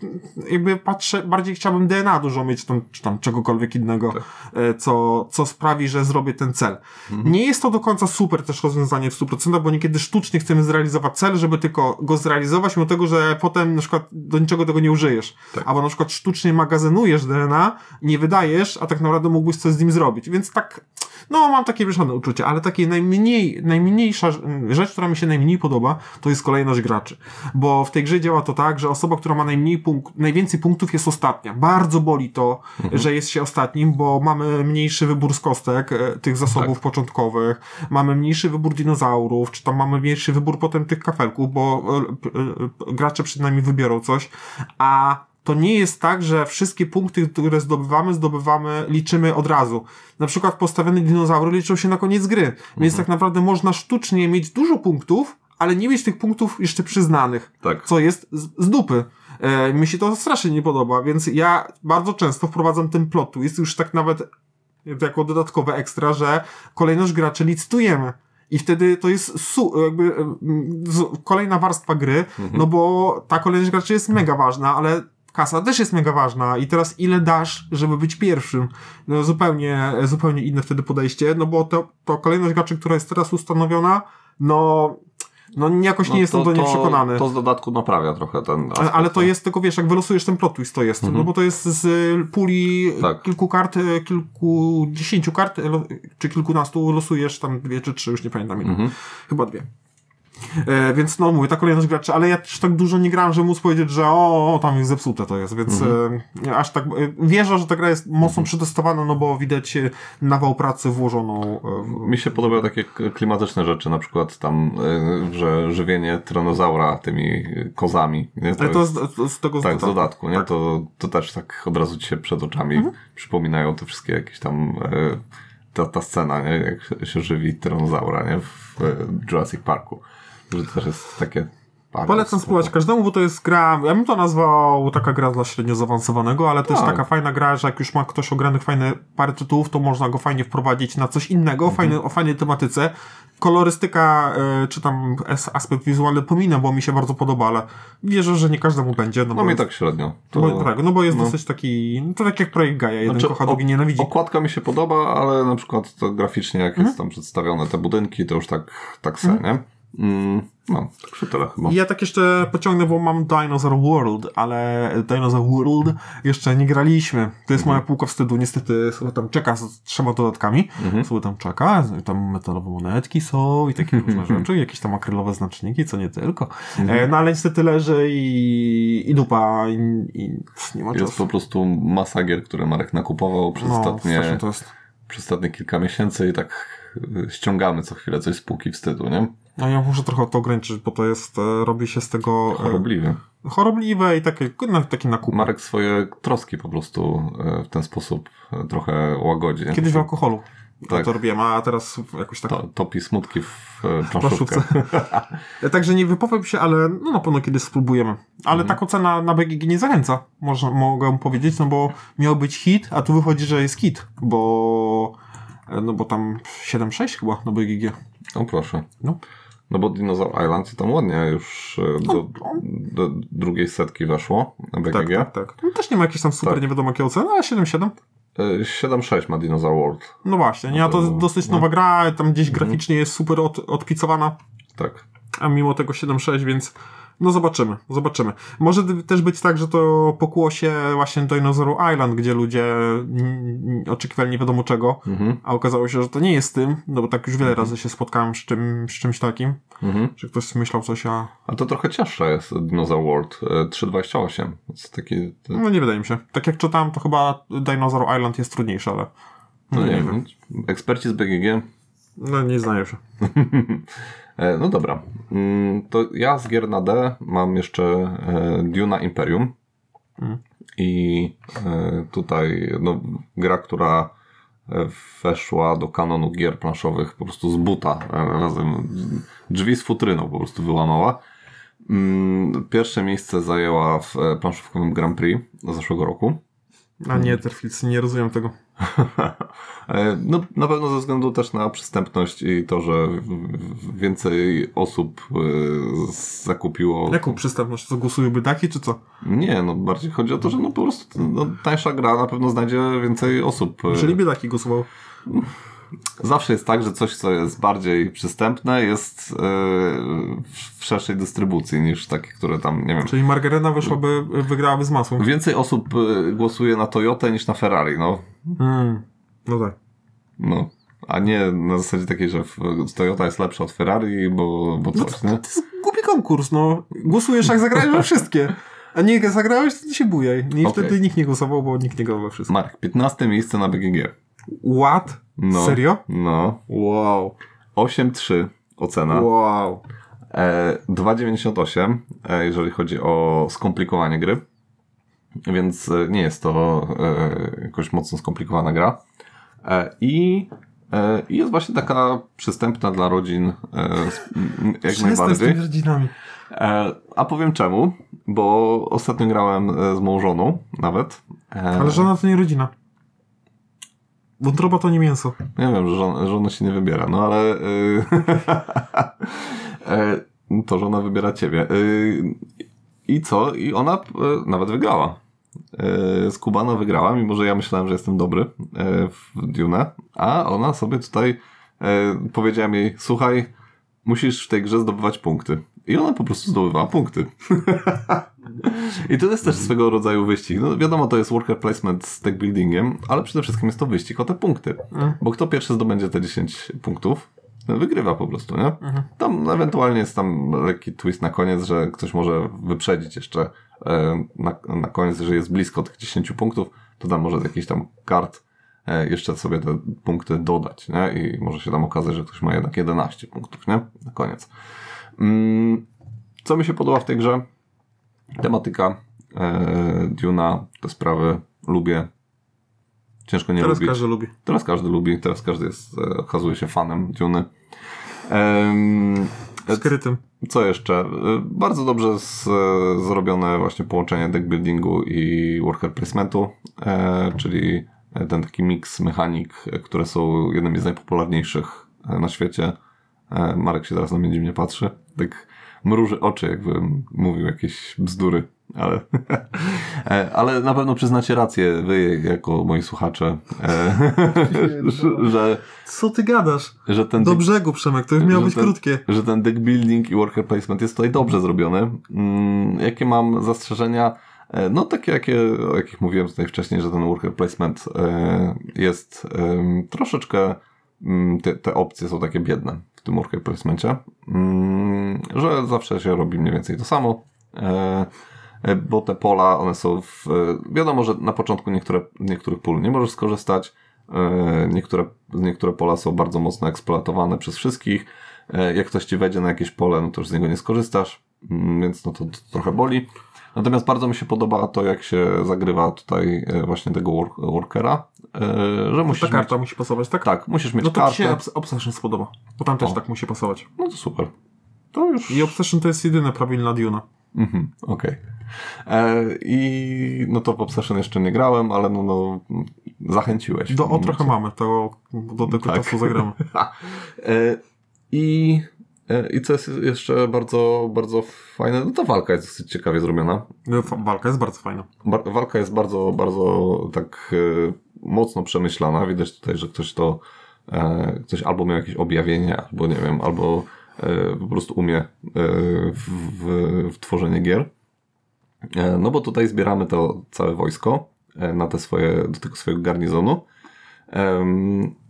jakby patrzę, bardziej chciałbym DNA dużo mieć, tam, czy tam czegokolwiek innego, tak. E, co, co sprawi, że zrobię ten cel. Mhm. Nie jest to do końca super też rozwiązanie w 100%, bo niekiedy sztucznie chcemy zrealizować cel, żeby tylko go zrealizować, mimo tego, że potem na przykład do niczego tego nie użyjesz. Tak albo na przykład sztucznie magazynujesz DNA, nie wydajesz, a tak naprawdę mógłbyś coś z nim zrobić. Więc tak, no mam takie mieszane uczucie, ale takie najmniej, najmniejsza rzecz, która mi się najmniej podoba, to jest kolejność graczy. Bo w tej grze działa to tak, że osoba, która ma najmniej punkt, najwięcej punktów jest ostatnia. Bardzo boli to, mhm. że jest się ostatnim, bo mamy mniejszy wybór z kostek, e, tych zasobów tak. początkowych, mamy mniejszy wybór dinozaurów, czy tam mamy mniejszy wybór potem tych kafelków, bo e, e, gracze przed nami wybiorą coś, a to nie jest tak, że wszystkie punkty, które zdobywamy, zdobywamy, liczymy od razu. Na przykład postawione dinozaury liczą się na koniec gry. Mhm. Więc tak naprawdę można sztucznie mieć dużo punktów, ale nie mieć tych punktów jeszcze przyznanych. Tak. Co jest z, z dupy. E, mi się to strasznie nie podoba, więc ja bardzo często wprowadzam ten plot twist, już tak nawet jako dodatkowe ekstra, że kolejność graczy licytujemy I wtedy to jest su- jakby kolejna warstwa gry, no bo ta kolejność graczy jest mega ważna, ale kasa też jest mega ważna i teraz ile dasz, żeby być pierwszym? No zupełnie, zupełnie inne wtedy podejście, no bo to, to kolejność graczy, która jest teraz ustanowiona, no, no jakoś nie jestem do niej przekonany. To z dodatku naprawia trochę ten Ale, aspekt, ale to nie? jest tylko, wiesz, jak wylosujesz ten plot twist, to jest. No bo to jest z y, puli Tak. kilku kart, y, kilkudziesięciu kart, y, czy kilkunastu losujesz tam dwie czy trzy, już nie pamiętam ile. Mhm. Chyba dwie. E, więc no mówię, ta kolejność graczy, ale ja też tak dużo nie grałem, żeby móc powiedzieć, że o, o tam jest zepsute to jest, więc e, aż tak, e, wierzę, że ta gra jest mocno przetestowana, no bo widać e, nawał pracy włożoną e, w, Mi się podobają takie klimatyczne rzeczy, na przykład tam, y, że żywienie tyranozaura tymi kozami. Nie? ale to jest, to z tego Tak, z dodatku, nie? tak. To, to też tak od razu ci się przed oczami Mhm. przypominają te wszystkie jakieś tam e, ta, ta scena, nie? Jak się- żywi tyranozaura, nie? W e, Jurassic Parku. Że to też jest takie... Polecam spróbować każdemu, bo to jest gra, ja bym to nazwał taka gra dla średnio zaawansowanego, ale też Tak. taka fajna gra, że jak już ma ktoś ogranych fajne parę tytułów, to można go fajnie wprowadzić na coś innego, Mhm. fajny, o fajnej tematyce. Kolorystyka, e, czy tam aspekt wizualny pominę, bo mi się bardzo podoba, ale wierzę, że nie każdemu będzie. No, No mi jest, tak średnio. To, bo, tak, no bo jest no. dosyć taki, no to tak jak projekt Gaia, jeden Znaczy, kocha, drugi nienawidzi. Okładka mi się podoba, ale na przykład to graficznie, jak Mhm. jest tam przedstawione te budynki, to już tak, tak se, nie? Mm, no, tak tyle chyba. Ja tak jeszcze pociągnę, bo mam Dinosaur World, ale Dinosaur World jeszcze nie graliśmy. To jest moja półka wstydu. Niestety sobie tam czeka z trzema dodatkami. Sobie tam czeka, tam metalowe monetki są i takie różne rzeczy, jakieś tam akrylowe znaczniki, co nie tylko. E, no ale niestety leży i, i dupa i, i nie ma Jest czasu. po prostu masa gier, które Marek nakupował przez, No, ostatnie, jest. przez ostatnie kilka miesięcy i tak y, ściągamy co chwilę coś z półki wstydu, nie? No ja muszę trochę to ograniczyć, bo to jest, e, robi się z tego e, Chorobliwie. chorobliwe i takie, no, taki nakup. Marek swoje troski po prostu e, w ten sposób trochę łagodzi. Kiedyś w alkoholu. Tak. To robiłem, a teraz jakoś tak To, topi smutki w e, planszówkę. Ja Także nie wypowiem się, ale no na pewno kiedyś spróbujemy. Ale Mhm. tak ocena na BGG nie zachęca, można, mogę powiedzieć, no bo miał być hit, a tu wychodzi, że jest hit, bo no bo tam 7-6 chyba na BGG. No proszę. No. No bo Dinosaur Island tam ładnie już e, do, do drugiej setki weszło na Tak, BGG. tak, tak. No, też nie ma jakiejś tam super Tak. nie wiadomo jakie oceny, ale 7-7. E, 7-6 ma Dinosaur World. No właśnie, nie, a to to- dosyć no. nowa gra, tam gdzieś graficznie jest super od, odpicowana. Tak. a mimo tego 7-6, więc no zobaczymy, zobaczymy. Może też być tak, że to pokło się właśnie Dinosaur Island, gdzie ludzie oczekiwali nie wiadomo czego, Mhm. a okazało się, że to nie jest tym, no bo tak już wiele razy się spotkałem z, czym, z czymś takim, Mhm. że ktoś myślał coś, a A to trochę cięższe jest Dinosaur World. e, 3.28. Jest taki... no nie wydaje mi się. Tak jak czytałem, to chyba Dinosaur Island jest trudniejszy, ale No nie, nie wiem. Eksperci z BGG. no nie znają się. E, No dobra. Mm, To ja z gier na D mam jeszcze e, Duna Imperium. Mm. I e, tutaj no, gra, która weszła do kanonu gier planszowych po prostu z buta razem. Drzwi z futryną po prostu wyłamała. Mm, Pierwsze miejsce zajęła w planszówkowym Grand Prix zeszłego roku. A nie, Terfilcy, nie rozumiem tego. E, No, na pewno ze względu też na przystępność i to, że więcej osób e, zakupiło. Jaką przystępność? Co głosują bydaki, czy co? Nie, no bardziej chodzi o to, że no po prostu no, tańsza gra na pewno znajdzie więcej osób. e. Czyli biedaki głosował. Zawsze jest tak, że coś, co jest bardziej przystępne, jest e, w- szerszej dystrybucji niż takie, które tam, nie wiem. Czyli Margarena wyszłaby, wygrałaby z masą. Więcej osób e, głosuje na Toyotę niż na Ferrari, no. Mm. No tak. no. A nie na zasadzie takiej, że Toyota jest lepsza od Ferrari, bo, bo No coś, to, nie? to jest głupi konkurs, no. Głosujesz jak zagrałeś we wszystkie. A nie zagrałeś, to się bujaj. I Okej. wtedy nikt nie głosował, bo nikt nie grał we wszystkie. Mark, 15 miejsce na BGG. What? No. Serio? No. Wow. 8,3 ocena. Wow. E, 2,98 e, jeżeli chodzi o skomplikowanie gry. Więc e, nie jest to e, jakoś mocno skomplikowana gra. E, I e, i jest właśnie taka przystępna dla rodzin e, jak Przestań z najbardziej. tymi rodzinami. A powiem czemu, bo ostatnio grałem z moją żoną nawet. Ale żona to nie rodzina. Wątroba to nie mięso. Ja wiem, że żona, żona się nie wybiera, no ale yy, to żona wybiera ciebie. Yy, I co? I ona yy, nawet wygrała. Yy, Skubana wygrała, mimo że ja myślałem, że jestem dobry w Dune, a ona sobie tutaj powiedziałem jej, słuchaj, musisz w tej grze zdobywać punkty. I ona po prostu zdobywała punkty. I to jest też swego rodzaju wyścig. No wiadomo, to jest worker placement z tech buildingiem, ale przede wszystkim jest to wyścig o te punkty. Bo kto pierwszy zdobędzie te 10 punktów, wygrywa po prostu, nie? Tam ewentualnie jest tam lekki twist na koniec, że ktoś może wyprzedzić jeszcze e, na, na koniec, że jest blisko tych 10 punktów, to tam może z jakichś tam kart e, jeszcze sobie te punkty dodać, nie? I może się tam okazać, że ktoś ma jednak 11 punktów, nie? Na koniec. Mm, co mi się podoba w tej grze? Tematyka e, Duna, te sprawy lubię. Ciężko nie Teraz lubić. każdy lubi. Teraz każdy lubi, teraz każdy jest, e, okazuje się fanem Duny. Em, Skrytym. co jeszcze? E, Bardzo dobrze z, e, zrobione właśnie połączenie deck buildingu i worker placementu, e, czyli ten taki mix mechanik, e, które są jednymi z najpopularniejszych e, na świecie. E, Marek się teraz na mnie dziwnie patrzy. Tak mruży oczy, jakbym mówił jakieś bzdury, ale, e, ale na pewno przyznacie rację, wy jako moi słuchacze, e, że- Co ty gadasz? że ten Do brzegu, Przemek, to już miało być ten- krótkie. że ten deck building i worker placement jest tutaj dobrze zrobiony. Mm, jakie mam zastrzeżenia? No takie, jakie, o jakich mówiłem tutaj wcześniej, że ten worker placement jest troszeczkę, mm, te, te opcje są takie biedne tym worker placemencie, mm, że zawsze się robi mniej więcej to samo. E, e, bo te pola, one są w, e, wiadomo, że na początku niektóre, niektórych pól nie możesz skorzystać, niektóre, niektóre pola są bardzo mocno eksploatowane przez wszystkich, jak ktoś ci wejdzie na jakieś pole, no to już z niego nie skorzystasz, mm, więc no to, to trochę boli. Natomiast bardzo mi się podoba to, jak się zagrywa tutaj właśnie tego work, e, że Ta musisz mieć, karta musi pasować, tak? tak, musisz mieć No to się kartę. Obs- Obsession spodoba. Bo tam też O. tak musi pasować. No to super. To już... I Obsession to jest jedyna prawilna Duna. Mhm, okej. E, I no to w Obsession jeszcze nie grałem, ale no, no zachęciłeś. Do o trochę mamy, to do tego Tak. czasu zagramy. E, I, I co jest jeszcze bardzo, bardzo fajne, no ta walka jest dosyć ciekawie zrobiona. Fa- Walka jest bardzo fajna. Ba- walka jest bardzo, bardzo tak mocno przemyślana. Widać tutaj, że ktoś to, e, ktoś albo miał jakieś objawienie, albo nie wiem, albo e, po prostu umie e, w, w, w tworzenie gier. E, no bo tutaj zbieramy to całe wojsko e, na te swoje, do tego swojego garnizonu.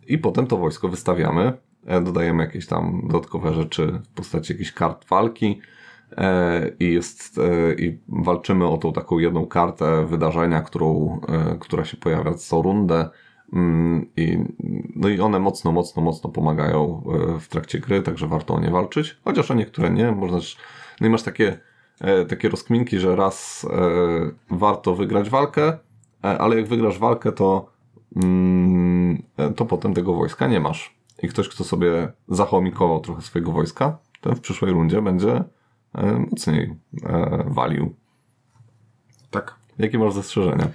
I potem to wojsko wystawiamy. E, Dodajemy jakieś tam dodatkowe rzeczy w postaci jakichś kart walki. E, I, jest, e, I walczymy o tą taką jedną kartę wydarzenia, którą, e, która się pojawia co rundę. Mm, I, no i one mocno, mocno, mocno pomagają w trakcie gry, także warto o nie walczyć. Chociaż o niektóre nie. Można też, no i masz takie, takie rozkminki, że raz warto wygrać walkę, ale jak wygrasz walkę, to, mm, to potem tego wojska nie masz. I ktoś, kto sobie zachomikował trochę swojego wojska, ten w przyszłej rundzie będzie mocniej e, walił. Tak. Jakie masz zastrzeżenia?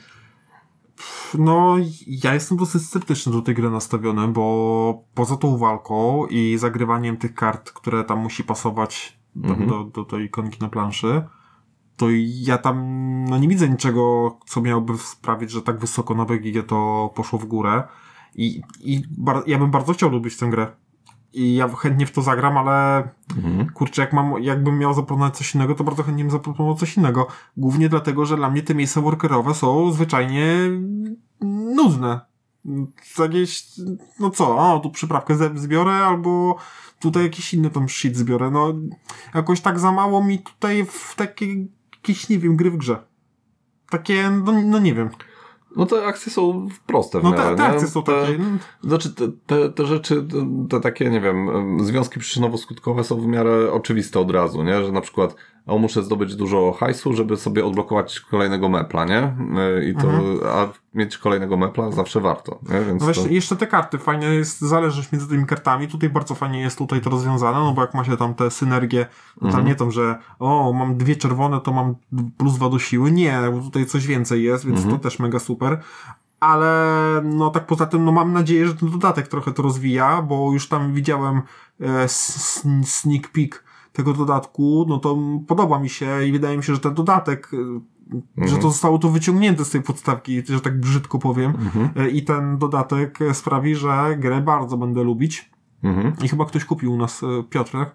No, ja jestem dosyć sceptyczny do tej gry nastawiony, bo poza tą walką i zagrywaniem tych kart, które tam musi pasować do, Mhm. do, do tej ikonki na planszy, to ja tam no, nie widzę niczego, co miałoby sprawić, że tak wysoko na BGG to poszło w górę. I, i ja bym bardzo chciał lubić tę grę. I ja chętnie w to zagram, ale Mhm. kurczę, jak mam, jakbym miał zaproponować coś innego, to bardzo chętnie bym zaproponował coś innego. Głównie dlatego, że dla mnie te miejsca workerowe są zwyczajnie nudne. Jakieś, no co, o, tu przyprawkę zbiorę, albo tutaj jakiś inny tam shit zbiorę. No, jakoś tak za mało mi tutaj w takie, jakieś, nie wiem, gry w grze. Takie, no, no nie wiem. No te akcje są proste w No miarę, te, te nie? akcje są Te- takie, no, Znaczy, te, te, te rzeczy, te, te takie, nie wiem, em, związki przyczynowo-skutkowe są w miarę oczywiste od razu, nie? Że na przykład, o, muszę zdobyć dużo hajsu, żeby sobie odblokować kolejnego mepla, nie? Y, I to, a mieć kolejnego mepla zawsze warto, nie? Więc Mhm. No to... właśnie, jeszcze te karty, fajnie jest zależność między tymi kartami, tutaj bardzo fajnie jest tutaj to rozwiązane, no bo jak ma się tam te synergie, to Mhm. tam nie tam, że o, mam dwie czerwone, to mam plus dwa do siły, nie, bo tutaj coś więcej jest, więc Mhm. to też mega super. ale no tak poza tym, no mam nadzieję, że ten dodatek trochę to rozwija, bo już tam widziałem e, sneak peek tego dodatku, no to podoba mi się i wydaje mi się, że ten dodatek, e, że to zostało to wyciągnięte z tej podstawki, że tak brzydko powiem, e, i ten dodatek e, sprawi, że grę bardzo będę lubić. Mhm. I chyba ktoś kupił u nas, Piotrek.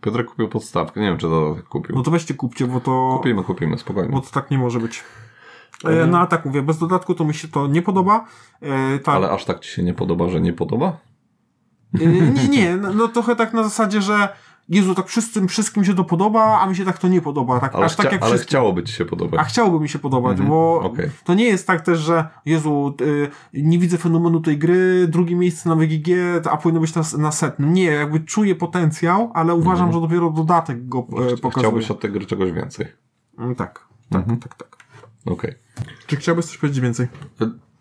Piotrek kupił podstawkę, nie wiem czy to kupił. No to weźcie kupcie, bo to, Kupimy, kupimy, spokojnie. bo to tak nie może być. E, no a tak mówię, bez dodatku to mi się to nie podoba. E, tak, Ale aż tak ci się nie podoba, że nie podoba? E, Nie, nie, no, no trochę tak na zasadzie, że Jezu, tak wszyscy, wszystkim się to podoba, a mi się tak to nie podoba. Tak, Ale, aż tak jak ale wszystkim. chciałoby ci się A podobać. chciałoby mi się podobać, Mhm, bo okej. to nie jest tak też, że Jezu, y, nie widzę fenomenu tej gry, drugie miejsce na WGG, a powinno być na, na setnym. Nie, jakby czuję potencjał, ale uważam, że dopiero dodatek go e, pokazuje. Chciałbyś od tej gry czegoś więcej. Mm, Tak, tak, Mhm. tak, tak. Okej. Czy chciałbyś coś powiedzieć więcej?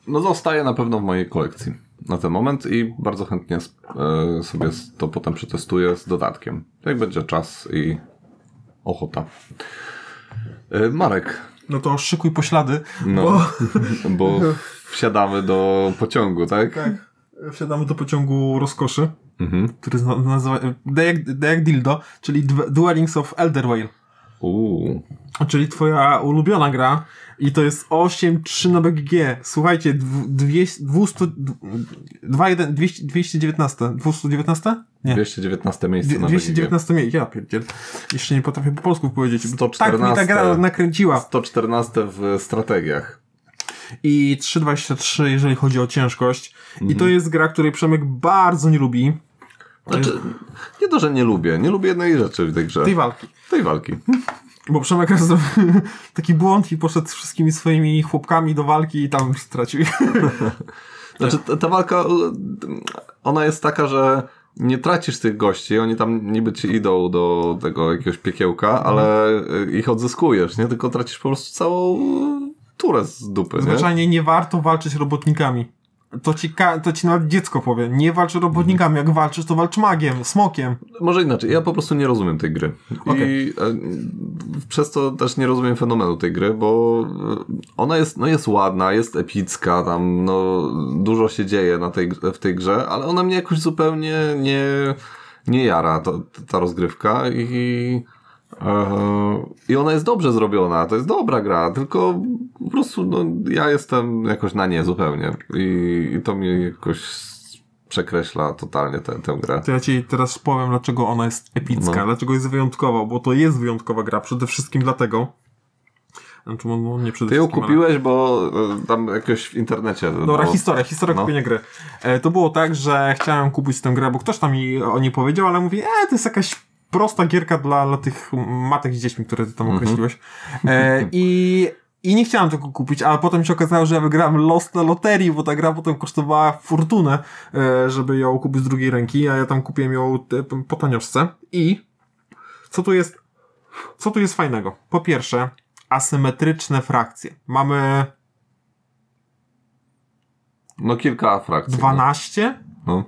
No zostaje na pewno w mojej kolekcji na ten moment i bardzo chętnie e, sobie to potem przetestuję z dodatkiem. Jak będzie czas i ochota. E, Marek, No to szykuj poślady, no, bo... bo wsiadamy do pociągu, tak? Tak. Wsiadamy do pociągu rozkoszy, Mhm. który nazywa Dejak Dildo, czyli Dw- Dwellings of Elderwale. Uuu. Czyli twoja ulubiona gra i to jest 8.3 na BGG. Słuchajcie, dw- 200, 200, 21, 200, 219, 219? Nie. 219 miejsce na 219 miejsce, ja pierdziel. Jeszcze nie potrafię po polsku powiedzieć. bo Tak mi ta 114. gra nakręciła. 114 w strategiach. I 3.23 jeżeli chodzi o ciężkość. I Mhm. to jest gra, której Przemek bardzo nie lubi. Znaczy, nie to, że nie lubię. Nie lubię jednej rzeczy w tej grze. Tej walki. tej walki. Bo Przemek taki błąd i poszedł z wszystkimi swoimi chłopkami do walki i tam stracił. Znaczy, ta, ta walka, ona jest taka, że nie tracisz tych gości, oni tam niby ci idą do tego jakiegoś piekiełka, ale e, ich odzyskujesz, nie? Tylko tracisz po prostu całą turę z dupy, nie? Zwyczajnie nie warto walczyć robotnikami. To ci, to ci nawet dziecko powie. Nie walcz robotnikami. Jak walczysz, to walcz magiem, smokiem. Może inaczej, ja po prostu nie rozumiem tej gry. Okej. I e, przez to też nie rozumiem fenomenu tej gry, bo e, ona jest, no jest ładna, jest epicka, tam no, dużo się dzieje na tej, w tej grze, ale ona mnie jakoś zupełnie nie, nie jara, to, ta rozgrywka i i ona jest dobrze zrobiona, to jest dobra gra, tylko po prostu no, ja jestem jakoś na nie zupełnie i, i to mnie jakoś przekreśla totalnie tę, tę grę. To ja ci teraz powiem, dlaczego ona jest epicka, No. dlaczego jest wyjątkowa, bo to jest wyjątkowa gra. Przede wszystkim dlatego. Znaczy, no, no nie przede Ty ją wszystkim. ale- kupiłeś, bo e, tam jakoś w internecie. Dobra, bo... historia, historia No. kupienia gry. E, to było tak, że chciałem kupić tę grę, bo ktoś tam mi o niej powiedział, ale mówi, e, to jest jakaś prosta gierka dla, dla tych matek z dziećmi, które ty tam Mhm. określiłeś. E, i, I nie chciałem tego kupić, ale potem się okazało, że ja wygrałem los na loterii, bo ta gra potem kosztowała fortunę, e, żeby ją kupić z drugiej ręki, a ja tam kupiłem ją po tanioszce. I co tu jest, co tu jest fajnego? Po pierwsze, asymetryczne frakcje. Mamy No kilka frakcji. 12 No,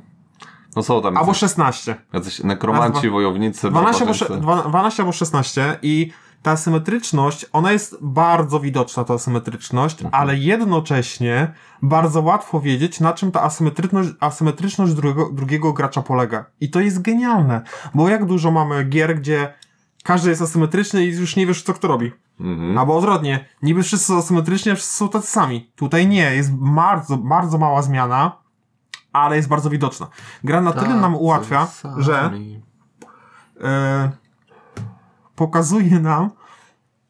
no są tam albo jacyś, 16. jacyś nekromanci, wojownicy, 12 albo, barbarzyńcy. sze- dwa- 12 albo 16 i ta asymetryczność, ona jest bardzo widoczna, ta asymetryczność, Mhm. ale jednocześnie bardzo łatwo wiedzieć, na czym ta asymetryczność, asymetryczność drugiego, drugiego gracza polega. I to jest genialne, bo jak dużo mamy gier, gdzie każdy jest asymetryczny i już nie wiesz, co kto robi. Mhm. Albo odwrotnie, niby wszyscy są asymetrycznie, a wszyscy są tacy sami. Tutaj nie, jest bardzo, bardzo mała zmiana, ale jest bardzo widoczna. Gra na tyle nam ułatwia, że e, pokazuje nam,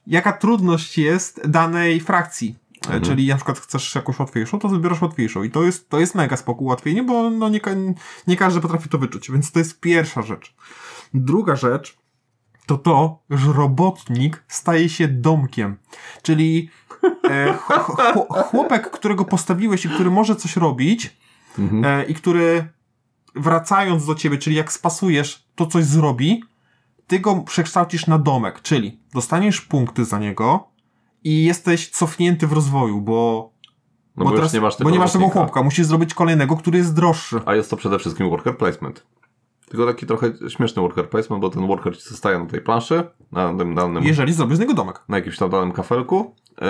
jaka trudność jest danej frakcji. E, Czyli na przykład chcesz jakąś łatwiejszą, to wybierasz łatwiejszą. I to jest, to jest mega spoko ułatwienie, bo no nie, nie każdy potrafi to wyczuć. Więc to jest pierwsza rzecz. Druga rzecz to to, że robotnik staje się domkiem. Czyli e, ch- ch- chłopek, którego postawiłeś i który może coś robić Mhm. e, i który wracając do ciebie, czyli jak spasujesz, to coś zrobi, ty go przekształcisz na domek, czyli dostaniesz punkty za niego i jesteś cofnięty w rozwoju, bo, No bo, bo, teraz, nie masz tego bo nie masz tego chłopka, musisz zrobić kolejnego, który jest droższy. A jest to przede wszystkim worker placement. Tylko taki trochę śmieszny worker placement, bo ten worker ci zostaje na tej planszy, na tym danym, Jeżeli zrobisz z niego domek. na jakimś tam danym kafelku, yy,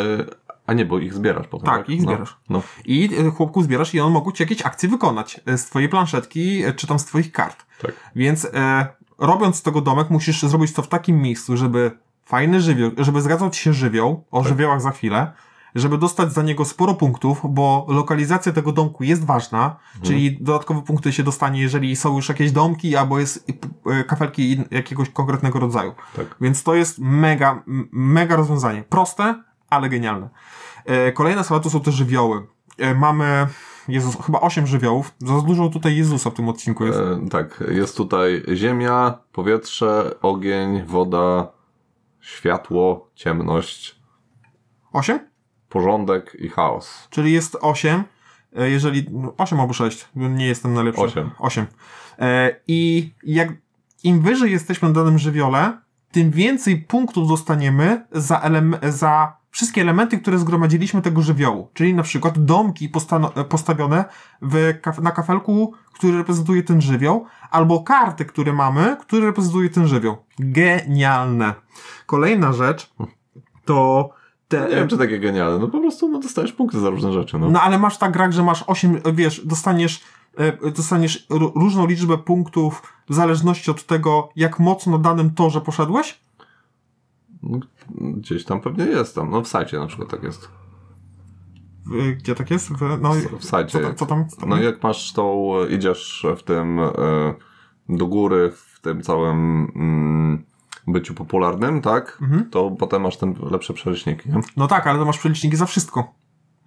A nie, bo ich zbierasz potem. Tak, ich No, zbierasz. No, I e, chłopku zbierasz i on mógł ci jakieś akcje wykonać e, z twojej planszetki, e, czy tam z twoich kart. tak. Więc e, robiąc z tego domek, musisz zrobić to w takim miejscu, żeby fajny żywioł, żeby zgadzał ci się żywioł, o Tak. żywiołach za chwilę, żeby dostać za niego sporo punktów, bo lokalizacja tego domku jest ważna, Mhm. czyli dodatkowe punkty się dostanie, jeżeli są już jakieś domki, albo jest e, kafelki jakiegoś konkretnego rodzaju. Tak. Więc to jest mega, mega rozwiązanie. Proste, ale genialne. E, Kolejna sprawa to są te żywioły. E, Mamy, Jezus, chyba 8 żywiołów. Za dużo tutaj Jezusa w tym odcinku jest. E, tak, jest tutaj ziemia, powietrze, ogień, woda, światło, ciemność, 8? porządek i chaos. Czyli jest 8. e, Jeżeli. no, 8 albo 6. Nie jestem najlepszy. Osiem. 8. E, I jak im wyżej jesteśmy na danym żywiole, tym więcej punktów dostaniemy za, elem- za wszystkie elementy, które zgromadziliśmy tego żywiołu. Czyli na przykład domki postawione w na kafelku, który reprezentuje ten żywioł, albo karty, które mamy, które reprezentuje ten żywioł. Genialne. Kolejna rzecz to te, Nie wiem, czy takie genialne. No po prostu no, dostajesz punkty za różne rzeczy. No. no ale masz tak grach, że masz 8, wiesz, dostaniesz, dostaniesz r- różną liczbę punktów w zależności od tego, jak mocno danym torze poszedłeś? Gdzieś tam pewnie jest tam. No w sajcie na przykład tak jest. Gdzie tak jest? W, no, W sajcie. co, co tam? Co tam? No jak masz tą, idziesz w tym e, do góry, w tym całym mm, byciu popularnym, tak? Mhm. To potem masz ten lepsze przeliczniki, nie? No tak, ale to masz przeliczniki za wszystko.